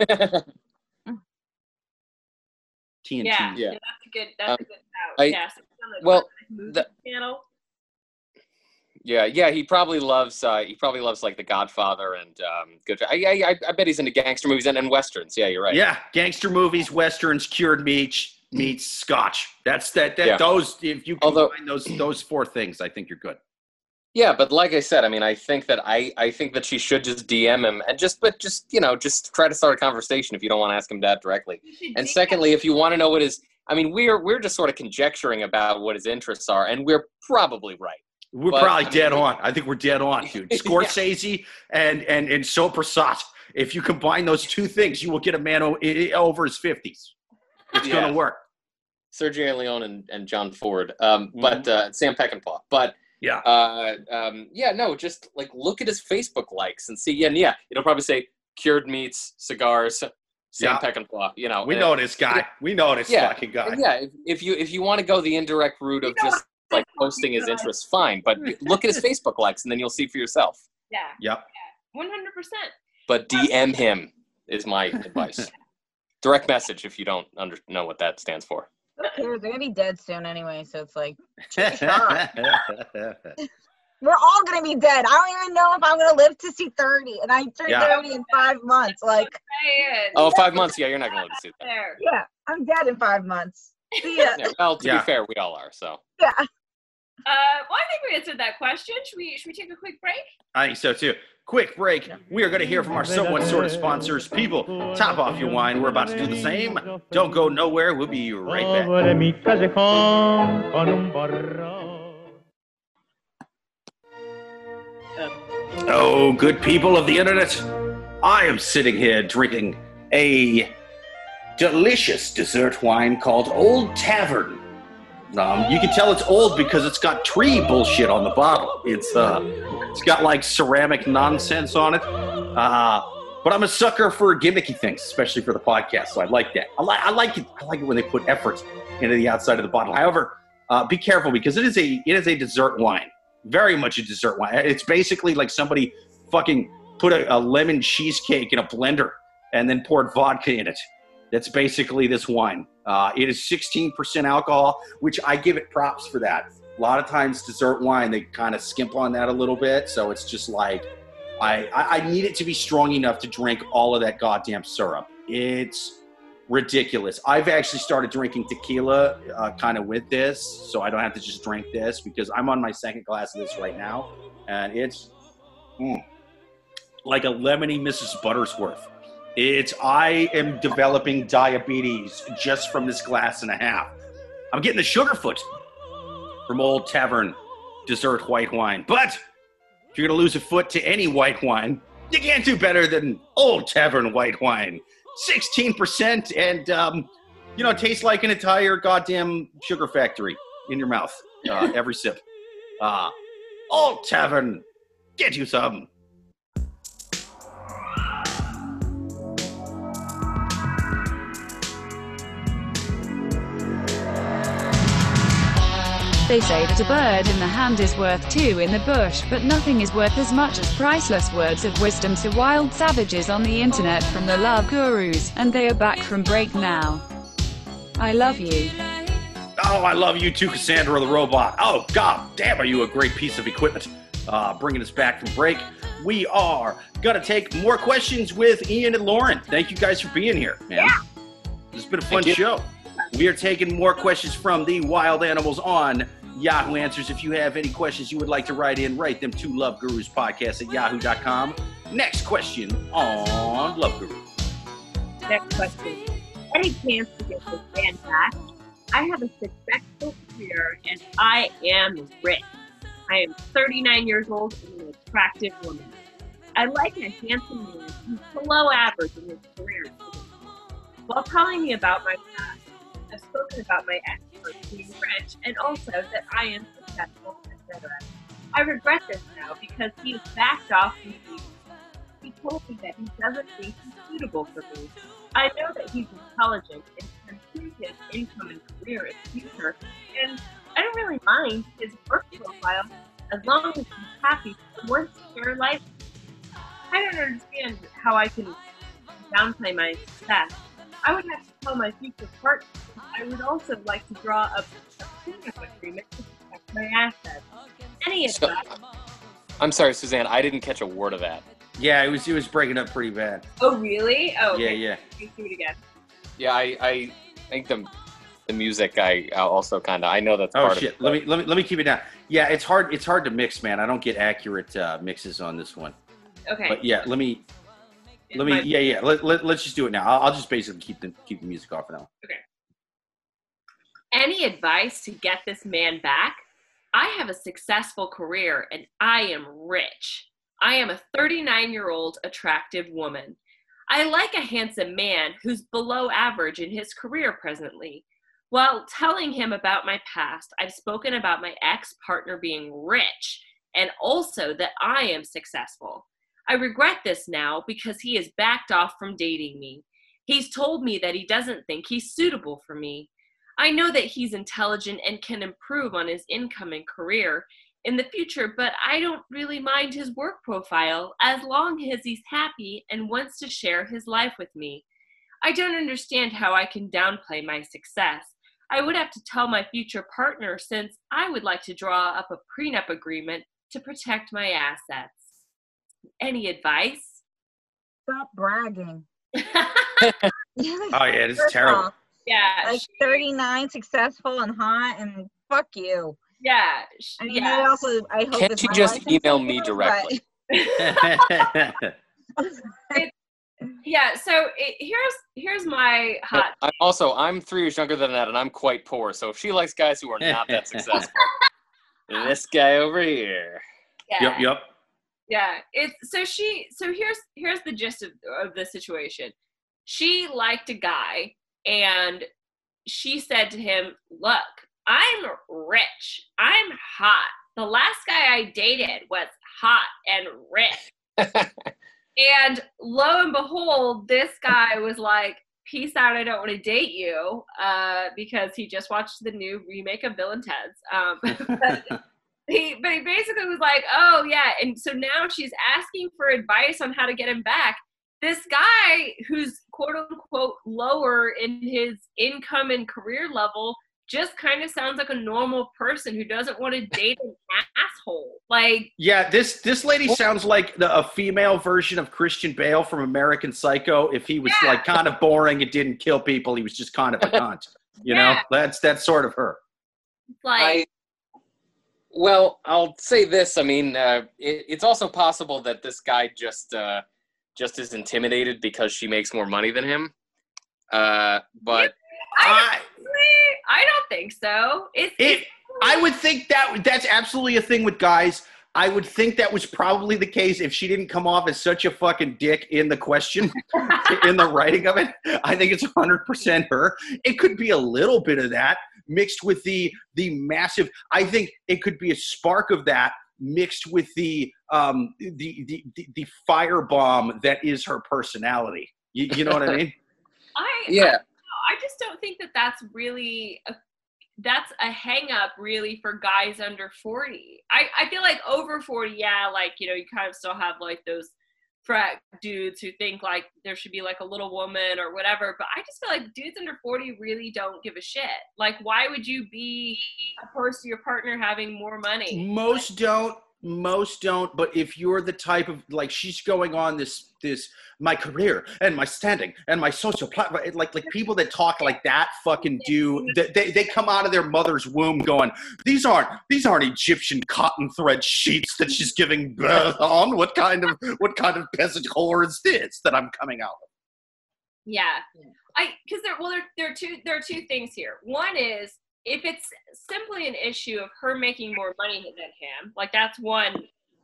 TNT. <laughs> Yeah, Yeah. that's a good. That's Um, a good out. I- yes. on the well, movie the- channel. Yeah, yeah, he probably loves uh, he probably loves like The Godfather and um, good. I, I, I- I bet he's into gangster movies and, and westerns. Yeah, you're right. Yeah, gangster movies, westerns, cured meats, meats, scotch. That's that. that Yeah. Those if you combine Although- those those four things, I think you're good. Yeah, but like I said, I mean, I think that I, I think that she should just DM him and just, but just you know, just try to start a conversation if you don't want to ask him that directly. And secondly, if you want to know what his, I mean, we're we're just sort of conjecturing about what his interests are, and we're probably right. We're But, probably I mean, dead we- on. I think we're dead on, dude. <laughs> Yeah. Scorsese and and and So Prasad. If you combine those two things, you will get a man o- over his fifties. It's Yeah. gonna work. Sergio Leone and, and John Ford, um, but uh, Sam Peckinpah. But Yeah. uh, um, yeah, no, just like look at his Facebook likes and see. Yeah, and yeah, it'll probably say cured meats, cigars, Sam Yeah. Peckinpah. You know, We and- know this guy. We know this Yeah. fucking guy. yeah, if, if you if you want to go the indirect route of just like <laughs> oh posting his interests, fine. But <laughs> look at his Facebook likes, and then you'll see for yourself. Yeah, Yep. one hundred percent. But DM him is my advice. <laughs> Direct message if you don't under, know what that stands for. Who cares? They're gonna be dead soon anyway, so it's like we're all gonna be dead. I don't even know if I'm gonna live to see 30, and I turn Yeah. 30 in five months. Like, Oh, five months. Yeah, you're not going to live to see that. yeah, I'm dead in five months. See ya. Yeah, well, to Yeah. be fair, we all are. So Yeah. Uh, well, I think we answered that question. Should we? Should we take a quick break? I think so too. Quick break. We are going to hear from our somewhat sort of sponsors. People, top off your wine. We're about to do the same. Don't go nowhere. We'll be right back. Sobre mi callejón con un borrón. Oh, good people of the internet. I am sitting here drinking a delicious dessert wine called Old Tavern. Um, you can tell it's old because it's got tree bullshit on the bottle. It's uh, it's got like ceramic nonsense on it. Uh, but I'm a sucker for gimmicky things, especially for the podcast. So I like that. I like I like it. I like it when they put effort into the outside of the bottle. However, uh, be careful because it is a it is a dessert wine. Very much a dessert wine. It's basically like somebody fucking put a, a lemon cheesecake in a blender and then poured vodka in it. That's basically this wine. Uh, it is 16% alcohol, which I give it props for that. A lot of times, dessert wine, they kind of skimp on that a little bit. So it's just like, I, I, I need it to be strong enough to drink all of that goddamn syrup. It's ridiculous. I've actually started drinking tequila uh, kind of with this, so I don't have to just drink this because I'm on my second glass of this right now. And it's mm, like a lemony Mrs. Buttersworth. It's I am developing diabetes just from this glass and a half. I'm getting the sugarfoot from Old Tavern dessert white wine. But if you're gonna lose a foot to any white wine, you can't do better than Old Tavern white wine. 16% and um, you know, tastes like an entire goddamn sugar factory in your mouth. Uh, every sip. Uh, Old Tavern, get you some. They say that a bird in the hand is worth two in the bush, but nothing is worth as much as priceless words of wisdom to wild savages on the internet from the Love Gurus, and they are back from break now. I love you. Oh, I love you too, Cassandra the robot. Oh, god damn, are you a great piece of equipment? Uh, bringing us back from break. We are gonna take more questions with Ian and Lauren. Thank you guys for being here, man. This has been a fun show. We are taking more questions from the wild animals on Yahoo Answers. If you have any questions you would like to write in, write them to Love Gurus Podcast at yahoo.com. Next question on Love Gurus. Next question. Any chance to get this band back? I have a successful career and I am rich. I am 39 years old and an attractive woman. I like a handsome man who's below average in his career. While telling me about my past, I've spoken about my ex being rich and also that I am successful, etc. I regret this now because he has backed off from me. He told me that he doesn't think he's suitable for me. I know that he's intelligent and can improve his income and career in the future, and I don't really mind his work profile as long as he's happy and wants to life. I don't understand how I can downplay my success. I would have to tell my future partner. I would also like to draw up a prenup agreement to protect my assets. Any So- advice? I'm sorry, Suzanne. I didn't catch a word of that. Yeah, it was it was breaking up pretty bad. Oh, really? Oh, Yeah, okay. yeah. Let me do it again. Yeah, I, I think the the music I I also kind of I know that's Oh part shit! of it. Let me let me let me keep it down. Yeah, it's hard. It's hard to mix, man. I don't get accurate uh, mixes on this one. Okay. But yeah, let me let me yeah yeah. Let, let let's just do it now. I'll, I'll just basically keep the keep the music off for now. Any advice to get this man back? I have a successful career and I am rich. I am a 39 year old attractive woman. I like a handsome man who's below average in his career presently. While telling him about my past, I've spoken about my ex partner being rich and also that I am successful. I regret this now because he has backed off from dating me. He's told me that he doesn't think he's suitable for me. I know that he's intelligent and can improve on his income and career in the future, but I don't really mind his work profile as long as he's happy and wants to share his life with me. I don't understand how I can downplay my success. I would have to tell my future partner since I would like to draw up a prenup agreement to protect my assets. Any advice? Stop bragging. <laughs> <laughs> Oh yeah, this is terrible. off, yeah, Like 39, successful and hot, and fuck you. yeah, sh- I mean, yeah. I also I hope Can't you just email me number, directly? but- <laughs> yeah so it, here's here's my hot I'm also I'm three years younger than that, and I'm quite poor. So if she likes guys who are not that <laughs> successful, this guy over here. yeah yep yep. yeah it's so she so here's here's the gist of, of the situation she liked a guy and she said to him look i'm rich. I'm hot. The last guy i dated was hot and rich. <laughs> And lo and behold this guy was like peace out. I don't want to date you uh, because he just watched the new remake of bill and ted's. Um, <laughs> but he but he basically was like oh yeah. And so now she's asking for advice on how to get him back this guy who's quote unquote lower in his income and career level just kind of sounds like a normal person who doesn't want to <laughs> date an asshole like Yeah, this this lady sounds like the, a female version of Christian Bale from American Psycho. If he was Yeah. like kind of boring and didn't kill people, he was just kind of a <laughs> cunt. You know, that's that's sort of her. like I well, I'll say this. I mean, uh, it, it's also possible that this guy just uh, just as intimidated because she makes more money than him. Uh, but I, I, don't think so. It's, it, it's I would think that that's absolutely a thing with guys. I would think that was probably the case if she didn't come off as such a fucking dick in the question, <laughs> in the writing of it. I think it's 100% her. It could be a little bit of that mixed with the the massive. I think it could be a spark of that mixed with the um the the the, the firebomb that is her personality. You, you know what I mean? <laughs> I, yeah, I just don't think that that's really a, that's a hang up really for guys under 40. I, I feel like over 40, yeah, like, you know, you kind of still have like those frat dudes who think like there should be like a little woman or whatever. But I just feel like dudes under 40 really don't give a shit. Like, why would you be opposed to your partner having more money? Most don't. Most don't. But if you're the type of like she's going on this this my career and my standing and my social platform, like like people that talk like that fucking do. They, they come out of their mother's womb going, these aren't these aren't Egyptian cotton thread sheets that she's giving birth on. What kind of what kind of peasant whore is this that I'm coming out of? Yeah. I because there well there there are two there are two things here. One is if it's simply an issue of her making more money than him, like that's one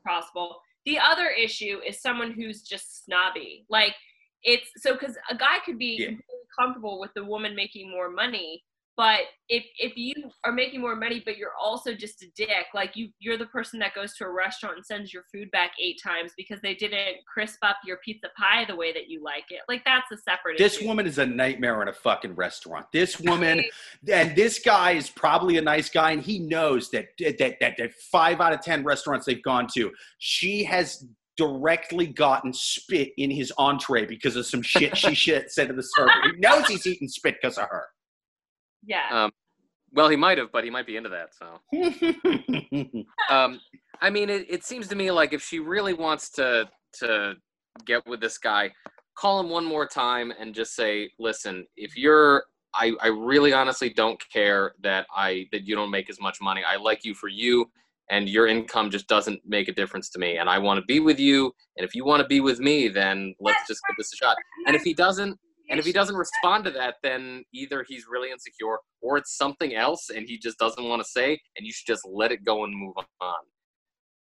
possible. The other issue is someone who's just snobby. Like it's so because a guy could be Yeah. completely comfortable with the woman making more money, but if if you are making more money but you're also just a dick, like you you're the person that goes to a restaurant and sends your food back eight times because they didn't crisp up your pizza pie the way that you like it. Like that's a separate This issue. woman is a nightmare in a fucking restaurant. This <laughs> woman and this guy is probably a nice guy, and he knows that that that, that five out of ten restaurants they've gone to, she has directly gotten spit in his entree because of some shit she <laughs> shit said to the server. He knows he's eating spit because of her. Yeah. um, well, he might have, but he might be into that. So, <laughs> um, I mean, it, it seems to me like if she really wants to to get with this guy, call him one more time and just say, "Listen, if you're, I, I really honestly don't care that I that you don't make as much money. I like you for you, and your income just doesn't make a difference to me. And I want to be with you. And if you want to be with me, then let's just give this a shot. And if he doesn't, and if he doesn't respond to that, then either he's really insecure or it's something else and he just doesn't want to say, and you should just let it go and move on.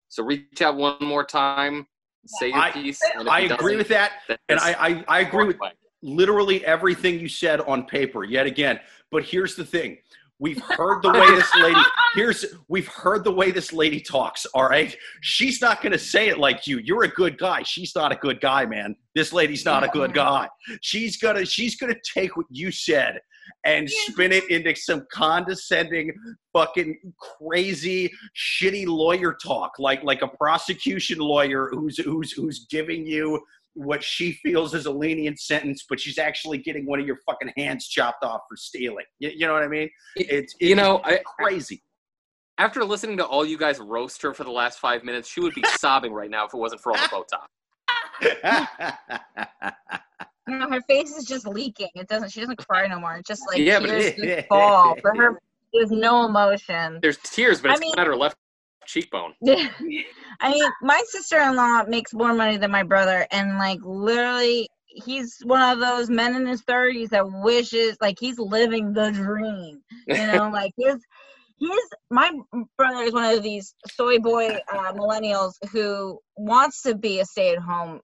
So reach out one more time, say your I- piece. And I agree with that, and I, I, I agree with literally everything you said on paper yet again. But here's the thing. We've heard the way this lady <laughs> here's we've heard the way this lady talks, all right? She's not going to say it like you. You're a good guy. She's not a good guy, man. This lady's not a good guy. She's going to she's to take what you said and spin it into some condescending fucking crazy shitty lawyer talk like like a prosecution lawyer who's who's who's giving you what she feels is a lenient sentence, but she's actually getting one of your fucking hands chopped off for stealing. You, you know what I mean? It's, it's You know, I, crazy. after listening to all you guys roast her for the last five minutes, she would be <laughs> sobbing right now if it wasn't for all the Botox. You know, her face is just leaking. It doesn't. She doesn't cry no more. It's just like Yeah, but- tears <laughs> just fall. For her, there's no emotion. There's tears, but I it's mean- not her left cheekbone. <laughs> I mean, my sister-in-law makes more money than my brother, and like literally, he's one of those men in his thirties that wishes like he's living the dream. You know, <laughs> like his. He's my brother is one of these soy boy uh, millennials who wants to be a stay-at-home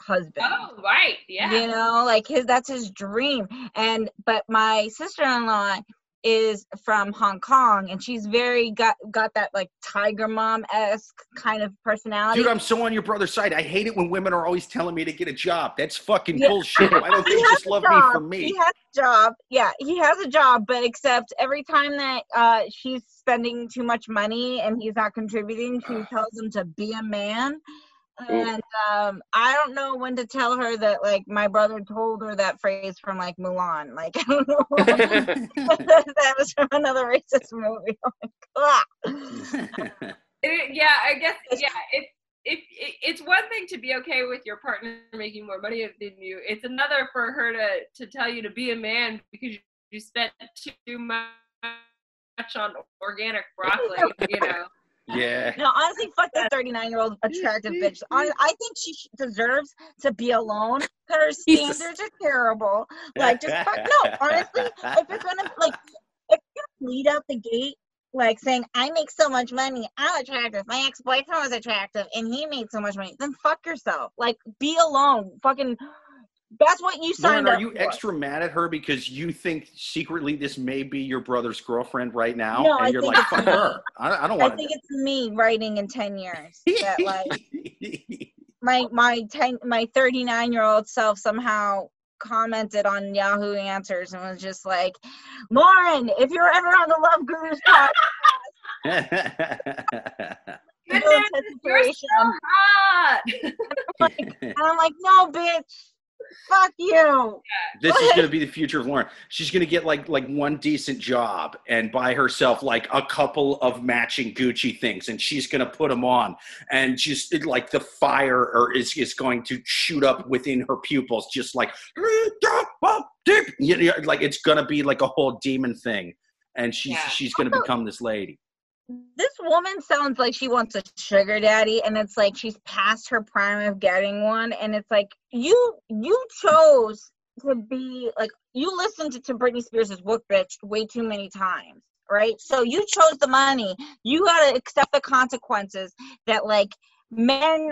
husband. Oh, right. Yeah. you know like his that's his dream and but my sister-in-law is from hong kong and she's very got got that like tiger mom-esque kind of personality Dude, I'm so on your brother's side. I hate it when women are always telling me to get a job. That's fucking Yeah. bullshit. Why don't they just love me for me? He has a job. Yeah, he has a job, but except every time that uh, she's spending too much money and he's not contributing, she tells him to be a man. And um, I don't know when to tell her that, like, my brother told her that phrase from, like, Mulan. Like, <laughs> I don't know. <laughs> <laughs> that was from another racist movie. I'm like, "Ah." It- yeah, I guess. Yeah, if if it, it's one thing to be okay with your partner making more money than you, it's another for her to to tell you to be a man because you, you spent too much on organic broccoli. You know. Yeah. No, honestly, fuck that 39 year old attractive bitch. Hon- I think she deserves to be alone. Her <laughs> Jesus. standards are terrible. Like, just fuck. No, <laughs> honestly, if you're gonna like, if you're gonna lead out the gate, like saying I make so much money, I'm attractive. My ex boyfriend was attractive, and he made so much money. Then fuck yourself. Like, be alone. Fucking. That's what you signed Lauren, signed are you for. extra mad at her because you think secretly this may be your brother's girlfriend right now? No, and I you're think like, it's fuck me. her. I, I don't want." I want think it's me writing in 10 years that like <laughs> my my 10 my 39 year old self somehow commented on Yahoo Answers and was just like, Lauren, if you're ever on the Love Gurus <laughs> podcast, <laughs> you know, it's a You're situation. so hot. And I'm like, no, bitch, fuck you. this is going to be the future of Lauren. She's going to get like like one decent job and buy herself like a couple of matching Gucci things, and she's going to put them on, and just it- like the fire or is is going to shoot up within her pupils, just like you know, like it's going to be like a whole demon thing, and she's Yeah. she's going to become this lady. This woman sounds like she wants a sugar daddy, and it's like she's past her prime of getting one, and it's like you you chose to be like you listened to, to Britney Spears' "Work Bitch" way too many times, right? So you chose the money. You got to accept the consequences that like men,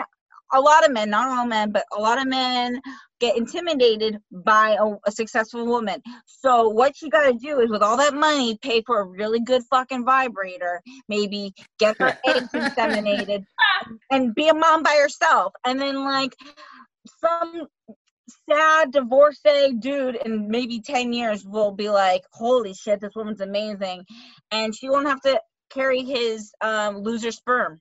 a lot of men, not all men, but a lot of men get intimidated by a, a successful woman. So what you got to do is with all that money, pay for a really good fucking vibrator, maybe get her <laughs> eggs inseminated, and be a mom by herself, and then like some sad divorcee dude in maybe 10 years will be like holy shit this woman's amazing. And she won't have to carry his um, loser sperm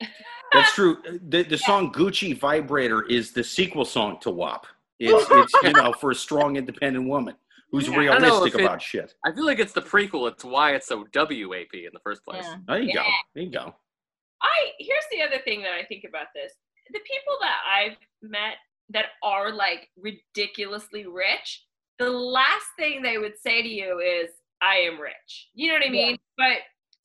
<laughs> That's true. Uh, the the song Gucci Vibrator is the sequel song to WAP. It's <laughs> it's you know for a strong independent woman who's Yeah. I don't know realistic if it- about shit. I feel like it's the prequel. It's why it's so WAP in the first place. yeah There you go. There you go. I here's the other thing that I think about this. The people that I've met that are like ridiculously rich, the last thing they would say to you is, I am rich. You know what I Yeah. mean? But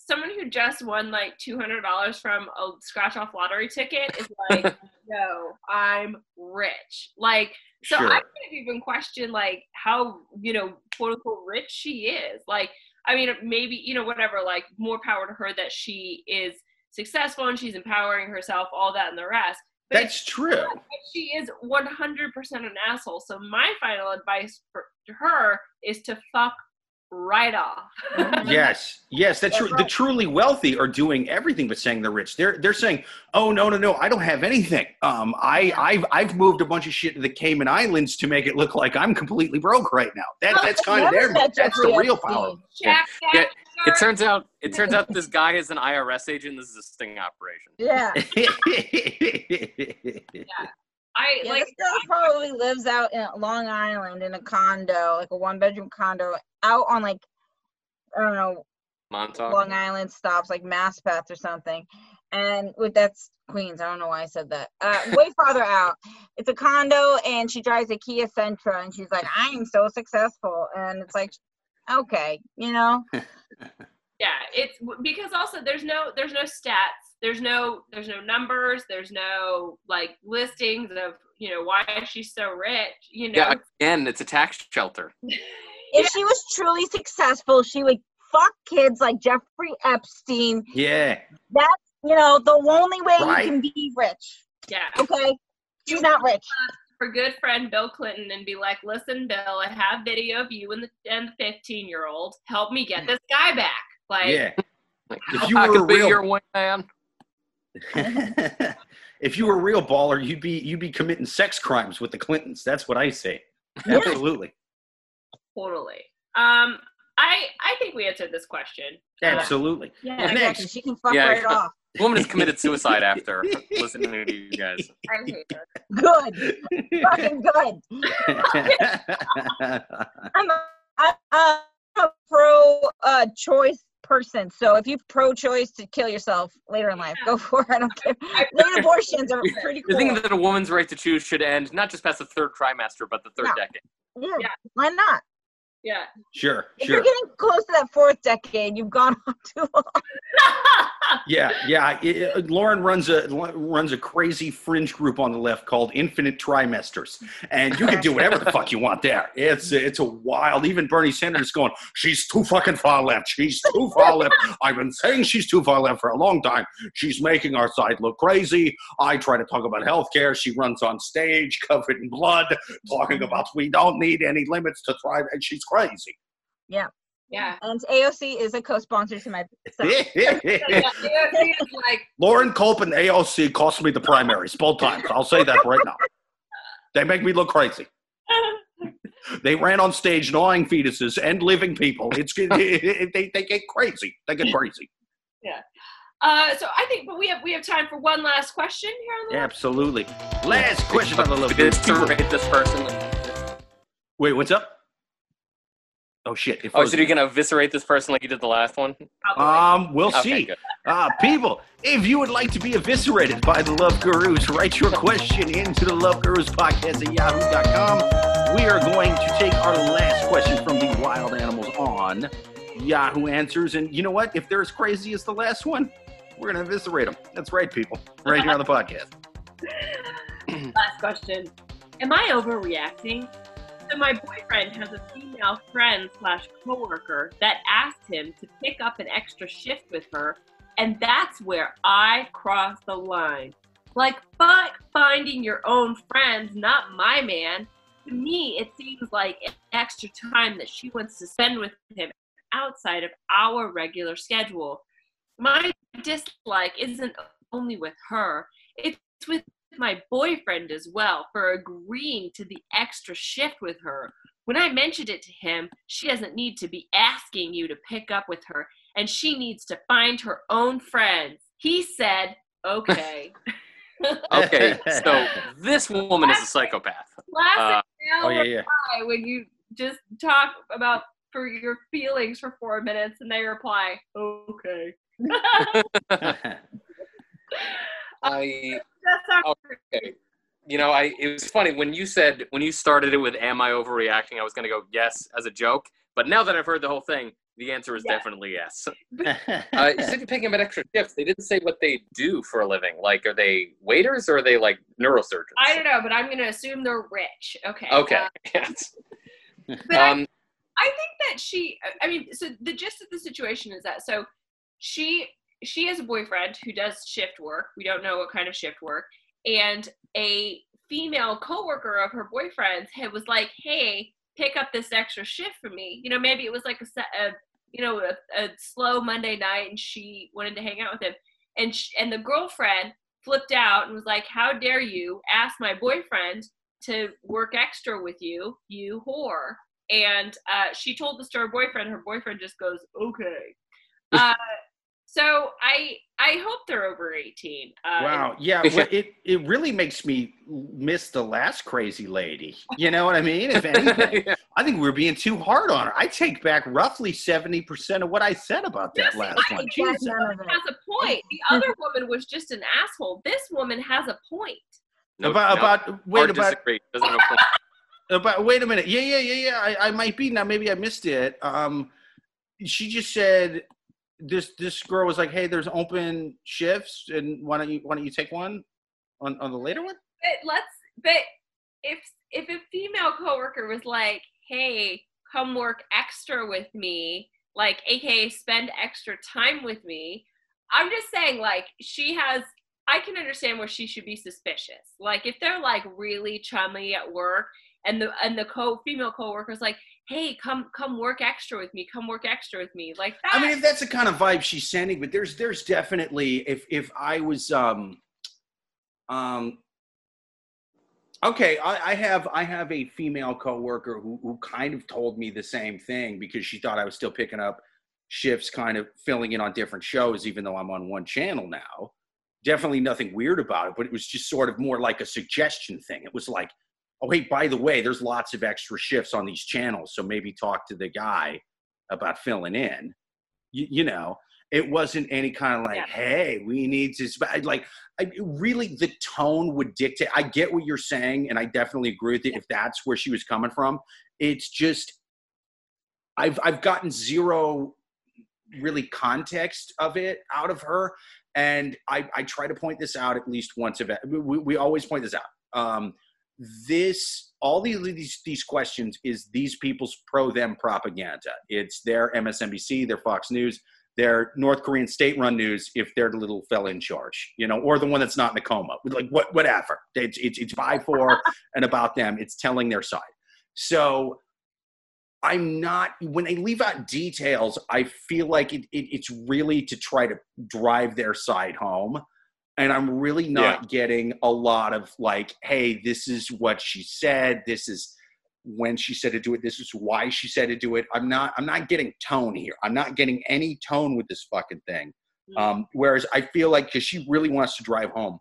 someone who just won like two hundred dollars from a scratch off lottery ticket is <laughs> like, no, I'm rich. Like so Sure. I kind of even question like how, you know, quote unquote rich she is. Like, I mean, maybe, you know, whatever, like more power to her that she is successful and she's empowering herself, all that and the rest. But That's true. but she is 100% an asshole. So my final advice for, her is to fuck right off. <laughs> Yes, yes, that's true. The truly wealthy are doing everything but saying they're rich. They're they're saying, "Oh no, no, no, I don't have anything. Um, I I've I've moved a bunch of shit to the Cayman Islands to make it look like I'm completely broke right now." That that's kind of Never their met that's the real power. Jack, Yeah, Jack, It turns out it turns out this guy is an IRS agent. This is a sting operation. yeah <laughs> I Yeah, like this girl probably lives out in Long Island in a condo, like a one bedroom condo, out on like I don't know Montauk. Long Island stops, like Maspeth or something. And with that's Queens, I don't know why I said that. Uh, <laughs> way farther out, it's a condo, and she drives a Kia Sentra, and she's like, "I am so successful," and it's like, okay, you know, <laughs> yeah it's because also there's no there's no stats there's no there's no numbers there's no like listings of you know why is she so rich you know Yeah, again, it's a tax shelter. <laughs> if she was truly successful, she would fuck kids like Jeffrey Epstein. yeah, that's You know, the only way Right. you can be rich. yeah Okay, she's not rich. her good friend bill clinton and be like listen bill i have video of you and the and the 15 year old help me get this guy back like yeah. Like, <laughs> If you I were a could be real- your wingman. <laughs> if you were a real baller, you'd be you'd be committing sex crimes with the Clintons. That's what I say. <laughs> Absolutely, totally um i i think we answered this question absolutely. Yeah, What's exactly. next? She can fuck Yeah, right yeah. off. Woman has committed suicide <laughs> after listening to you guys. I hate her. Good, fucking good. I'm a, I, I'm a pro uh, choice person. So if you pro choice to kill yourself later in life, go <laughs> for it. I don't care. Late <laughs> abortions are pretty The thing that a woman's right to choose should end not just past the third trimester, but the third No. decade. yeah, Yeah. why not? Yeah. Sure, If sure. you're getting close to that fourth decade, you've gone <laughs> on too long. <laughs> Yeah, yeah. It- it- Lauren runs a runs a crazy fringe group on the left called Infinite Trimesters, and you can do whatever the fuck you want there. It's it's a wild. Even Bernie Sanders going, she's too fucking far left. She's too far left. I've been saying she's too far left for a long time. She's making our side look crazy. I try to talk about healthcare. She runs on stage covered in blood, talking about we don't need any limits to thrive, and she's crazy. Yeah. Yeah. And AOC is a co-sponsor to my. <laughs> So. Yeah, AOC like, Lauren Culp and AOC cost me the primaries both times. I'll say that right now. They make me look crazy. They ran on stage gnawing fetuses and living people. It's they, they get crazy. They get crazy. Yeah. Uh, so I think, but we have we have time for one last question here on the Absolutely. Last question on the We list. did this person. Wait, what's up? Oh shit! it Oh, froze so you're gonna eviscerate this person like you did the last one? Probably. Um, we'll Okay, see. good. Uh, people, if you would like to be eviscerated by the Love Gurus, write your question into the Love Gurus podcast at yahoo.com. We are going to take our last question from the wild animals on Yahoo Answers. And you know what? If they're as crazy as the last one, we're going to eviscerate them. That's right, people. Right here on the <laughs> podcast. Last question. Am I overreacting? So my boyfriend has a female friend slash coworker that asked him to pick up an extra shift with her, and that's where I cross the line. Like, but finding your own friends, not my man. To me, it seems like extra time that she wants to spend with him outside of our regular schedule. My dislike isn't only with her; it's with my boyfriend as well for agreeing to the extra shift with her. When I mentioned it to him, she doesn't need to be asking you to pick up with her, and she needs to find her own friends. He said, okay. <laughs> Okay, so <laughs> this woman is a psychopath. Classic Uh, Oh, male yeah, yeah. reply when you just talk about for your feelings for four minutes and they reply, okay. <laughs> I <laughs> okay. You know, I it was funny when you said when you started it with "Am I overreacting?" I was gonna go yes as a joke, but now that I've heard the whole thing, the answer is Yeah. definitely yes. <laughs> <laughs> Uh, you said you're picking up an extra shifts. They didn't say what they do for a living. Like, are they waiters or are they like neurosurgeons? I don't know, but I'm going to assume they're rich. Okay. Okay. Uh, yes. but I Um, I think that she I mean so the gist of the situation is that so she she has a boyfriend who does shift work. We don't know what kind of shift work. And a female coworker of her boyfriend's had was like, "Hey, pick up this extra shift for me." You know, maybe it was like a, se- a you know, a, a slow Monday night and she wanted to hang out with him. And sh and the girlfriend flipped out and was like, "How dare you ask my boyfriend to work extra with you, you whore?" and uh, she told this to her boyfriend. Her boyfriend just goes, "Okay." <laughs> Uh, so I I hope they're over eighteen. Uh, Wow. Yeah. Well, it, it really makes me miss the last crazy lady. You know what I mean? If anything, <laughs> yeah. I think we're being too hard on her. I take back roughly 70% of what I said about that Yes, last I one. Jesus. none of it. has a point. The other woman was just an asshole. This woman has a point. No, about, no, about, wait, hard about, disagree. Doesn't know point. <laughs> about, wait a minute. Yeah, yeah, yeah, yeah. I, I might be now. Maybe I missed it. Um, she just said this, this girl was like, Hey, there's open shifts and why don't you, why don't you take one on, on the later one? But let's. But if if a female coworker was like, "Hey, come work extra with me," like AKA spend extra time with me, I'm just saying, like she has. I can understand where she should be suspicious. Like if they're like really chummy at work, and the and the co female coworker's like, "Hey, come come work extra with me. Come work extra with me." Like that. I mean, if that's the kind of vibe she's sending, but there's there's definitely if if I was um um okay, I, I have I have a female coworker who who kind of told me the same thing because she thought I was still picking up shifts, kind of filling in on different shows, even though I'm on one channel now. Definitely nothing weird about it, but it was just sort of more like a suggestion thing. It was like, oh hey, by the way, there's lots of extra shifts on these channels, so maybe talk to the guy about filling in. You, you know, it wasn't any kind of like, Yeah. hey, we need to sp-" like. I, really, the tone would dictate. I get what you're saying, and I definitely agree with it. If that's where she was coming from, it's just I've I've gotten zero really context of it out of her, and I I try to point this out at least once a we, we always point this out. Um, this all these, these these questions is these people's pro them propaganda. It's their MSNBC, their Fox News, their North Korean state run news if they're the little fella in charge, you know, or the one that's not in a coma. Like what whatever. It's it's it's by for and about them. It's telling their side. So I'm not when they leave out details, I feel like it, it, it's really to try to drive their side home. And I'm really not yeah. getting a lot of like, hey, this is what she said. This is when she said to do it. This is why she said to do it. I'm not. I'm not getting tone here. I'm not getting any tone with this fucking thing. Mm. Um, whereas I feel like because she really wants to drive home,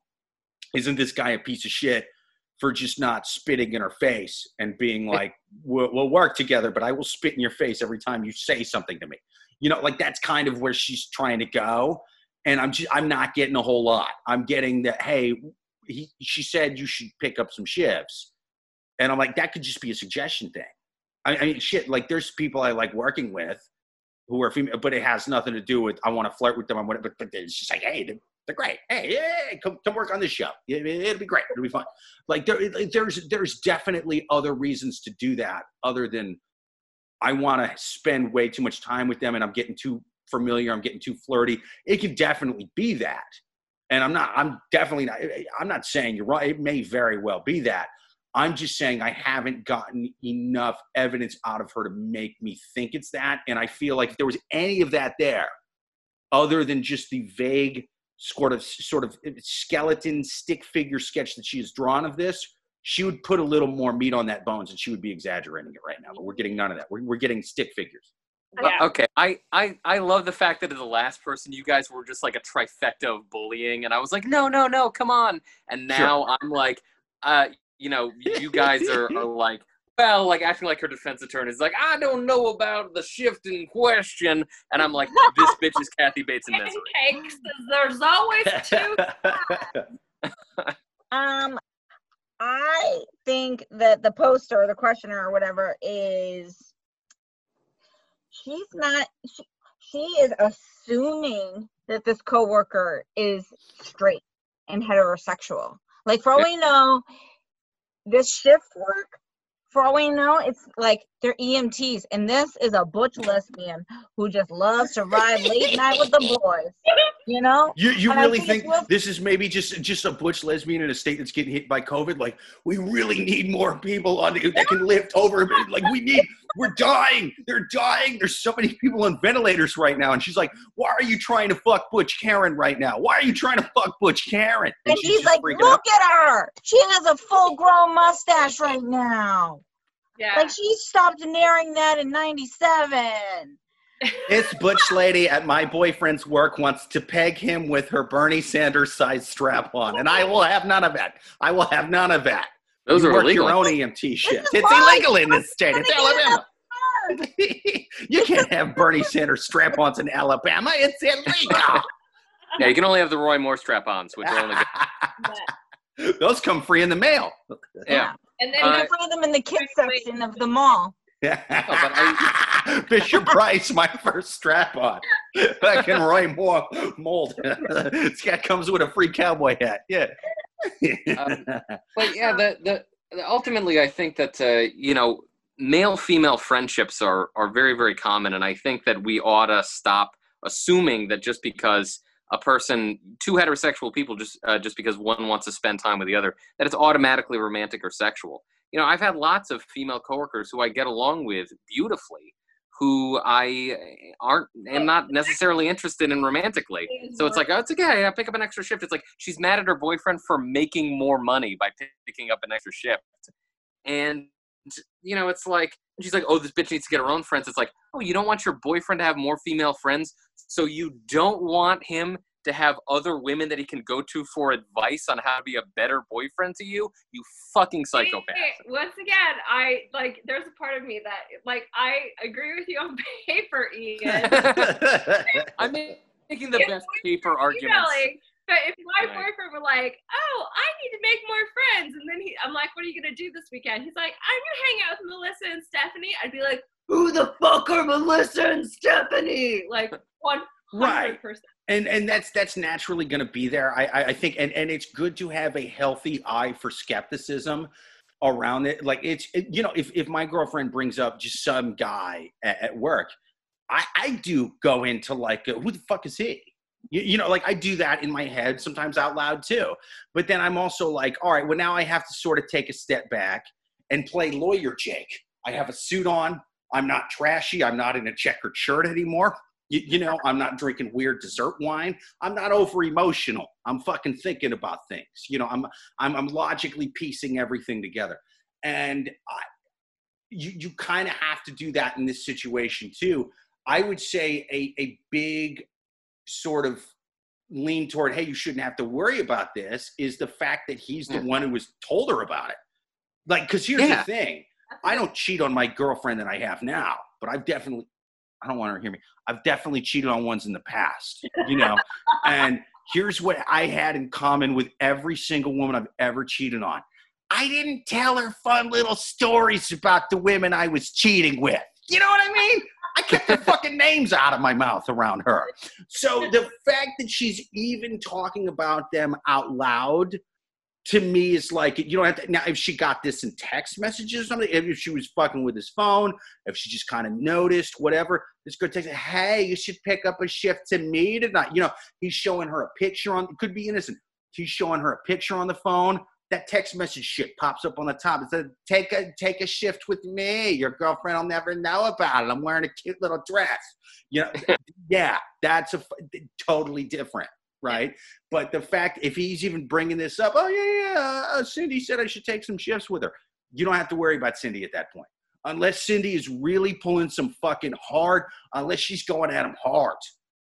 isn't this guy a piece of shit for just not spitting in her face and being like, we'll, we'll work together, but I will spit in your face every time you say something to me. You know, like that's kind of where she's trying to go. And I'm just, I'm not getting a whole lot. I'm getting that, hey, he, she said you should pick up some shifts and I'm like, that could just be a suggestion thing. I, I mean, shit, like there's people I like working with who are female, but it has nothing to do with I want to flirt with them. I want but, but it's just like, hey, they're, great. Hey, yeah, come come work on this show. It, will be great. It'll be fun. Like there, there's there's definitely other reasons to do that other than I want to spend way too much time with them and I'm getting too familiar. I'm getting too flirty. It could definitely be that. And I'm not. I'm definitely not. I'm not saying you're right. It may very well be that. I'm just saying I haven't gotten enough evidence out of her to make me think it's that. And I feel like if there was any of that there, other than just the vague sort of sort of skeleton stick figure sketch that she has drawn of this, she would put a little more meat on that bones and she would be exaggerating it right now. But we're getting none of that. We're, we're getting stick figures. Yeah. Uh, okay, I, I I love the fact that the last person you guys were just like a trifecta of bullying, and I was like, no, no, no, come on. And now sure. I'm like, uh, you know, you guys are, are <laughs> like, well, like acting like her defense attorney is like, I don't know about the shift in question, and I'm like, this <laughs> bitch is Kathy Bates in misery. Pancakes, there's always two. <laughs> um, I think that the poster, the questioner, or whatever, is she's not. She, she is assuming that this coworker is straight and heterosexual. Like for all we know, this shift work, for all we know, it's like they're EMTs, and this is a butch lesbian who just loves to ride late night with the boys. You know? You you and really think, think this is maybe just just a butch lesbian in a state that's getting hit by COVID? Like we really need more people on that can lift over. Like we need we're dying. They're dying. There's so many people on ventilators right now. And she's like, Why are you trying to fuck Butch Karen right now? Why are you trying to fuck Butch Karen? And, and she's, she's like, Look out. at her. She has a full grown mustache right now. Yeah. Like she stopped nearing that in 97. this butch lady at my boyfriend's work wants to peg him with her Bernie Sanders size strap on, and I will have none of that. I will have none of that. Those you are work illegal. your own EMT shit. It's illegal in this state. It's Alabama. <laughs> you can't have Bernie Sanders strap-ons in Alabama. It's illegal. <laughs> yeah, you can only have the Roy Moore strap-ons, which are only good. <laughs> Those come free in the mail. Yeah. And then uh, you can find them in the kids section of the mall. Yeah. Fisher Price, my first strap on. Back in Roy Moore mold. this guy comes with a free cowboy hat. Yeah. Um, <laughs> but yeah, the, the, the, ultimately, I think that uh, you know, male female friendships are are very very common, and I think that we ought to stop assuming that just because a person, two heterosexual people, just uh, just because one wants to spend time with the other, that it's automatically romantic or sexual. You know, I've had lots of female coworkers who I get along with beautifully, who I eh, aren't am not necessarily interested in romantically. So it's like, oh, it's okay. I pick up an extra shift. It's like she's mad at her boyfriend for making more money by picking up an extra shift, and you know, it's like she's like, oh, this bitch needs to get her own friends. It's like, oh, you don't want your boyfriend to have more female friends, so you don't want him to have other women that he can go to for advice on how to be a better boyfriend to you, you fucking psychopath. Once again, I like there's a part of me that like I agree with you on <laughs> paper, Ian. <laughs> I'm making the best paper arguments. But if my right. boyfriend were like, "Oh, I need to make more friends. And then he, I'm like, what are you gonna do this weekend? He's like, I'm gonna hang out with Melissa and Stephanie. I'd be like, who the fuck are Melissa and Stephanie? Like <laughs> one hundred Right. percent. and and that's that's naturally going to be there. I, I i think and and it's good to have a healthy eye for skepticism around it. Like it's it, you know if if my girlfriend brings up just some guy at, at work i i do go into like uh, who the fuck is he? You, you know like i do that in my head sometimes out loud too. But then i'm also like all right well now i have to sort of take a step back and play lawyer jake. I have a suit on. I'm not trashy. I'm not in a checkered shirt anymore you, you know, I'm not drinking weird dessert wine. I'm not over emotional. I'm fucking thinking about things. You know, I'm I'm, I'm logically piecing everything together, and I, you you kind of have to do that in this situation too. I would say a a big sort of lean toward, hey, you shouldn't have to worry about this, is the fact that he's the Yeah. one who was told her about it. Like, because here's Yeah. the thing. I don't cheat on my girlfriend that I have now, but I've definitely, I don't want her to hear me. I've definitely cheated on ones in the past, you know? <laughs> and here's what I had in common with every single woman I've ever cheated on. I didn't tell her fun little stories about the women I was cheating with. You know what I mean? I kept the fucking names out of my mouth around her. So the fact that she's even talking about them out loud to me is like you don't have to now if she got this in text messages or something if she was fucking with his phone if she just kind of noticed whatever just go text hey you should pick up a shift to me tonight. You know he's showing her a picture on could be innocent. He's showing her a picture on the phone that text message shit pops up on the top. It says take a take a shift with me. Your girlfriend will never know about it. I'm wearing a cute little dress. You know <laughs> yeah that's a totally different right but the fact, if he's even bringing this up, oh yeah, yeah, uh, Cindy said I should take some shifts with her. You don't have to worry about Cindy at that point, unless Cindy is really pulling some fucking hard. Unless she's going at him hard,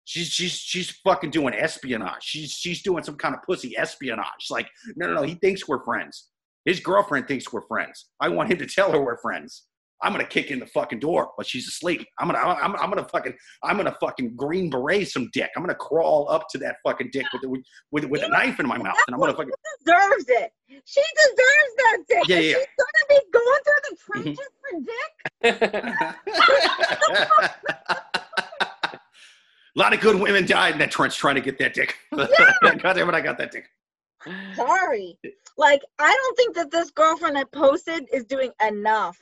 she's she's she's fucking doing espionage. She's she's doing some kind of pussy espionage. Like no, no, no. He thinks we're friends. His girlfriend thinks we're friends. I want him to tell her we're friends. I'm gonna kick in the fucking door, but she's asleep. I'm gonna, I'm, I'm gonna fucking, I'm gonna fucking green beret some dick. I'm gonna crawl up to that fucking dick with, with, with, with a knife in my mouth, and I'm gonna fucking. deserves it. She deserves that dick. Yeah, yeah. She's gonna be going through the mm-hmm. trenches for dick. a lot of good women died in that trench trying to get that dick. <laughs> God damn it, I got that dick. Sorry. Like, I don't think that this girlfriend that posted is doing enough.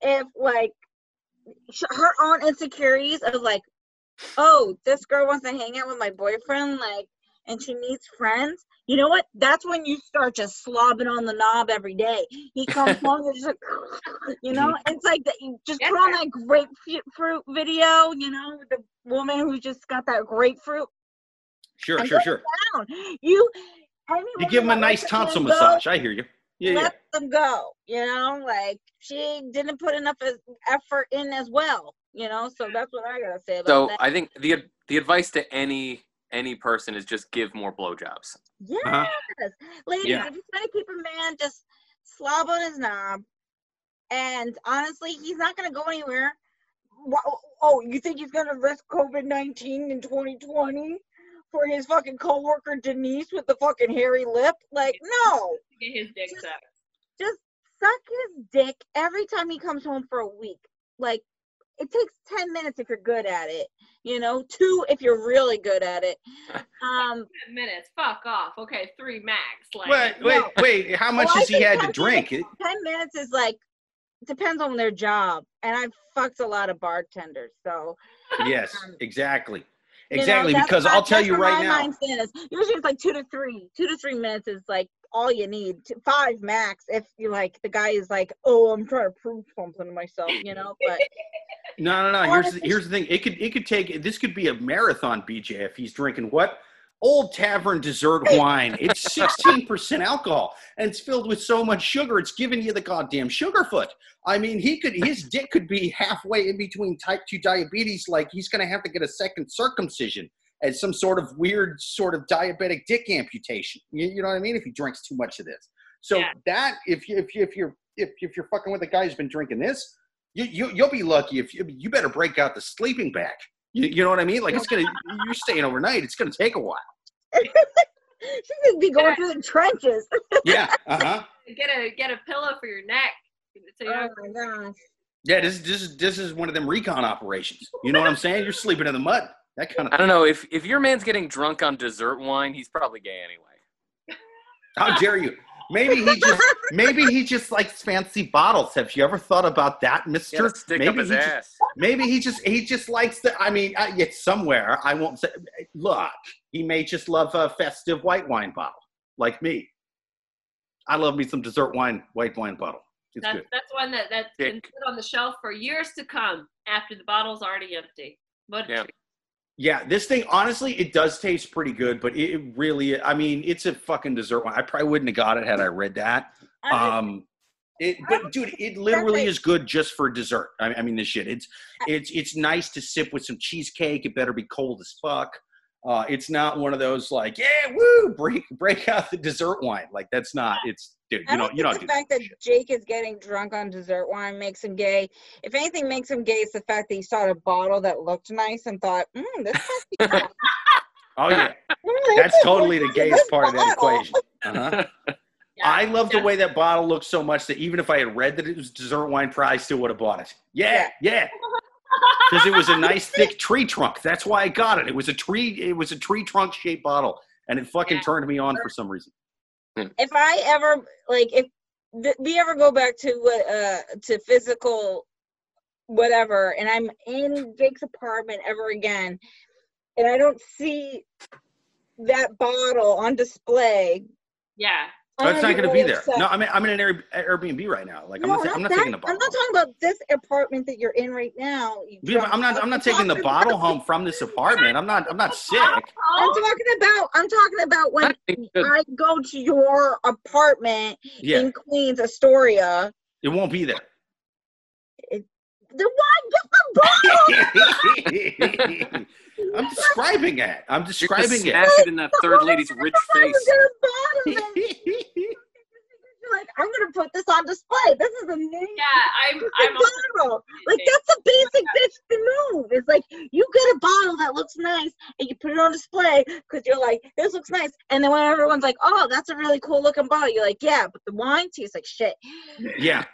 If like her own insecurities of like, oh, this girl wants to hang out with my boyfriend, like, and she needs friends. You know what? That's when you start just slobbing on the knob every day. He comes <laughs> home and just like, <laughs> you know, it's like that. You just put on that grapefruit video, you know, the woman who just got that grapefruit Sure, sure, sure. down. You, You give him a nice tonsil massage. I hear you. Yeah, yeah. let them go. You know, like she didn't put enough as- effort in as well. You know, so that's what I gotta say about So that. I think the the advice to any any person is just give more blowjobs. Yes, Uh-huh. ladies, Yeah. if you're trying to keep a man, just slob on his knob. And honestly, he's not gonna go anywhere. Oh, you think he's gonna risk COVID nineteen in 2020 for his fucking coworker Denise with the fucking hairy lip? Like, no. Get his dick sucked. just suck his dick every time he comes home for a week. Like it takes 10 minutes if you're good at it, you know, two if you're really good at it. <laughs> Um Ten minutes. Fuck off. Okay, three max. Like Wait, wait, No. wait. How much Well, has he had to ten drink? 10 minutes is like depends on their job. And I've fucked a lot of bartenders, so Yes, Um, exactly. you know, Exactly, because my- I'll tell you right now. is. Usually it's like two to three. Two to three minutes is like all you need. Two- Five max if you like the guy is like, oh, I'm trying to prove something to myself, you know. But <laughs> No, no, no. Here's the, here's the thing. It could it could take this could be a marathon, BJ, if he's drinking what old tavern dessert wine. It's sixteen percent alcohol, and it's filled with so much sugar. It's giving you the goddamn sugar foot. I mean, he could his dick could be halfway in between type two diabetes. Like he's going to have to get a second circumcision as some sort of weird sort of diabetic dick amputation. You, you know what I mean? If he drinks too much of this, so Yeah. that if you if you if you're if, if you're fucking with a guy who's been drinking this you, you you'll be lucky if you you better break out the sleeping bag. You, you know what I mean? Like it's gonna you're staying overnight. It's gonna take a while. <laughs> She's gonna be going through the trenches. <laughs> Yeah. Uh huh. get a get a pillow for your neck. So you Oh my gosh. Yeah, this this is this is one of them recon operations. You know what I'm saying? You're sleeping in the mud. That kind I don't know if if your man's getting drunk on dessert wine, he's probably gay anyway. How dare you? Maybe he just maybe he just likes fancy bottles. Have you ever thought about that, Mister? stick maybe up his he just- ass. Maybe he just he just likes the. I mean, uh, it's somewhere. I won't say. Look, he may just love a festive white wine bottle, like me. I love me some dessert wine, white wine bottle. It's that's good. that's one that that's been put on the shelf for years to come after the bottle's already empty. What a Yeah. Yeah, this thing honestly, it does taste pretty good, but it really, I mean, it's a fucking dessert wine. I probably wouldn't have got it had I read that. Um, it, but dude, it literally Perfect. is good just for dessert. I, I mean, this shit. It's it's it's nice to sip with some cheesecake. It better be cold as fuck. Uh, it's not one of those like, yeah, woo, break break out the dessert wine. Like that's not. It's dude, I you don't know, you think don't the fact that. that shit. Jake is getting drunk on dessert wine makes him gay. If anything makes him gay, it's the fact that he saw a bottle that looked nice and thought, mm, this must be. <laughs> Oh yeah, Mm, that's totally the is gayest part of that equation. Uh-huh. <laughs> Yeah, I love the way that bottle looks so much that even if I had read that it was dessert wine, probably I still would have bought it. Yeah, yeah. Because <laughs> it was a nice thick tree trunk. That's why I got it. It was a tree. It was a tree trunk shaped bottle, and it fucking Yeah. turned me on for some reason. <laughs> if I ever like if th- we ever go back to uh to physical whatever and I'm in Jake's apartment ever again and I don't see that bottle on display. Yeah. Oh, it's not um, going to be there. upset. No, I'm in, I'm in an Airbnb right now. Like I'm No, not. I'm not that- taking the bottle. I'm bottle. not talking about this apartment that you're in right now. you Yeah, I'm not. I'm not taking the bottle home from this apartment. I'm not. I'm not sick. I'm talking about. I'm talking about when I think that- I go to your apartment Yeah, in Queens, Astoria. it won't be there. The wine, get the bottle. <laughs> I'm describing it. I'm You're describing just it. smash it in that third lady's rich face. Get a bottle. and You're like, I'm gonna put this on display. This is a new yeah, I'm fucking I'm also bottle. Like that's a basic bitch to move. It's like you get a bottle that looks nice and you put it on display because you're like, this looks nice. And then when everyone's like, oh, that's a really cool looking bottle, you're like, yeah, but the wine tastes like shit. yeah.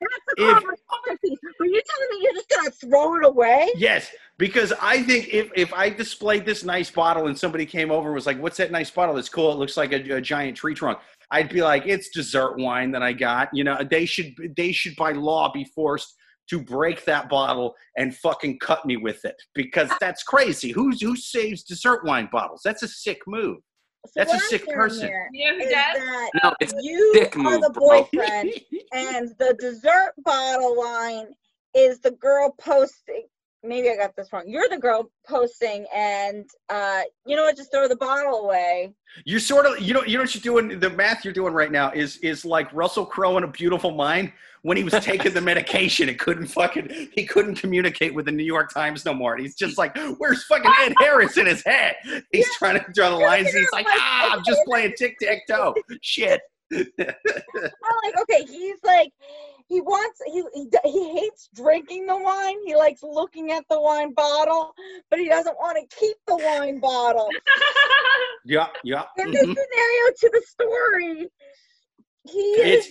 That's the If- piece. But you're telling me you're just gonna throw it away? Yes, because I think if, if I displayed this nice bottle and somebody came over and was like, "What's that nice bottle? That's cool. It looks like a, a giant tree trunk." I'd be like, "It's dessert wine that I got." You know, they should they should by law be forced to break that bottle and fucking cut me with it because that's crazy. Who's who saves dessert wine bottles? That's a sick move. So That's a sick person. here you know who is does? No, it's you dick are move, the boyfriend <laughs> and the dessert bottle wine is the girl posting maybe i got this wrong you're the girl posting and uh you know what just throw the bottle away You're sort of you know you know what you're doing. The math you're doing right now is is like Russell Crowe in A Beautiful Mind when he was <laughs> taking the medication and couldn't fucking he couldn't communicate with the New York Times no more. And he's just like, where's fucking Ed Harris in his head? He's trying to draw the lines. And he's like, ah, I'm just playing tic tac toe. <laughs> Shit. i'm like okay he's like he wants he, he he hates drinking the wine he likes looking at the wine bottle but he doesn't want to keep the wine bottle <laughs> Yeah, yeah. in this mhm. scenario to the story he is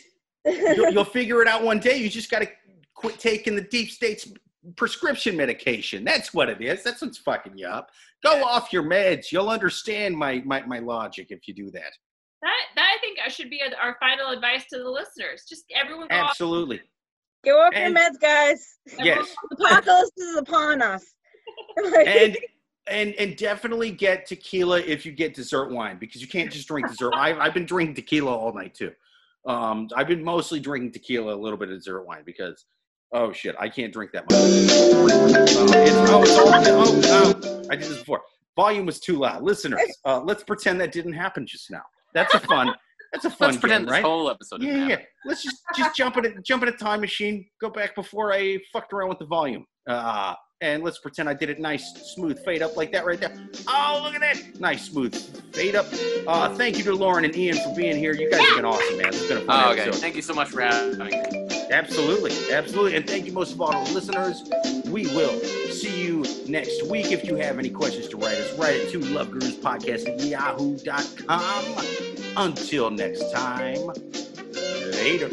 you'll, you'll <laughs> figure it out one day. You just got to quit taking the deep state's prescription medication. That's what it is. That's what's fucking you up. Go off your meds. You'll understand my my, my logic if you do that. That that I think should be our final advice to the listeners. Just everyone go off. Absolutely. go off And- your meds guys Yes. Apocalypse is upon us. <laughs> And <laughs> and and definitely get tequila if you get dessert wine because you can't just drink dessert. I've I've been drinking tequila all night too. Um, I've been mostly drinking tequila, a little bit of dessert wine because oh shit, I can't drink that much. Uh, it's, oh, it's all, oh, oh, I did this before. Volume was too loud. Listeners, <laughs> uh, let's pretend that didn't happen just now. That's a fun. That's a fun Let's pretend game, this right? whole episode Yeah, yeah. Let's just just jump in a jump in a time machine. Go back before I fucked around with the volume. Uh, and let's pretend I did it nice, smooth fade up like that right there. Oh, look at that, nice smooth fade up. Uh, thank you to Lauren and Ian for being here. You guys have been awesome, man. It's been a fun Oh, okay. episode. Thank you so much for having me. Absolutely, absolutely, and thank you most of all to the listeners. We will see you next week. If you have any questions to write us, write it to loveguruspodcast at yahoo.com. Until next time, later.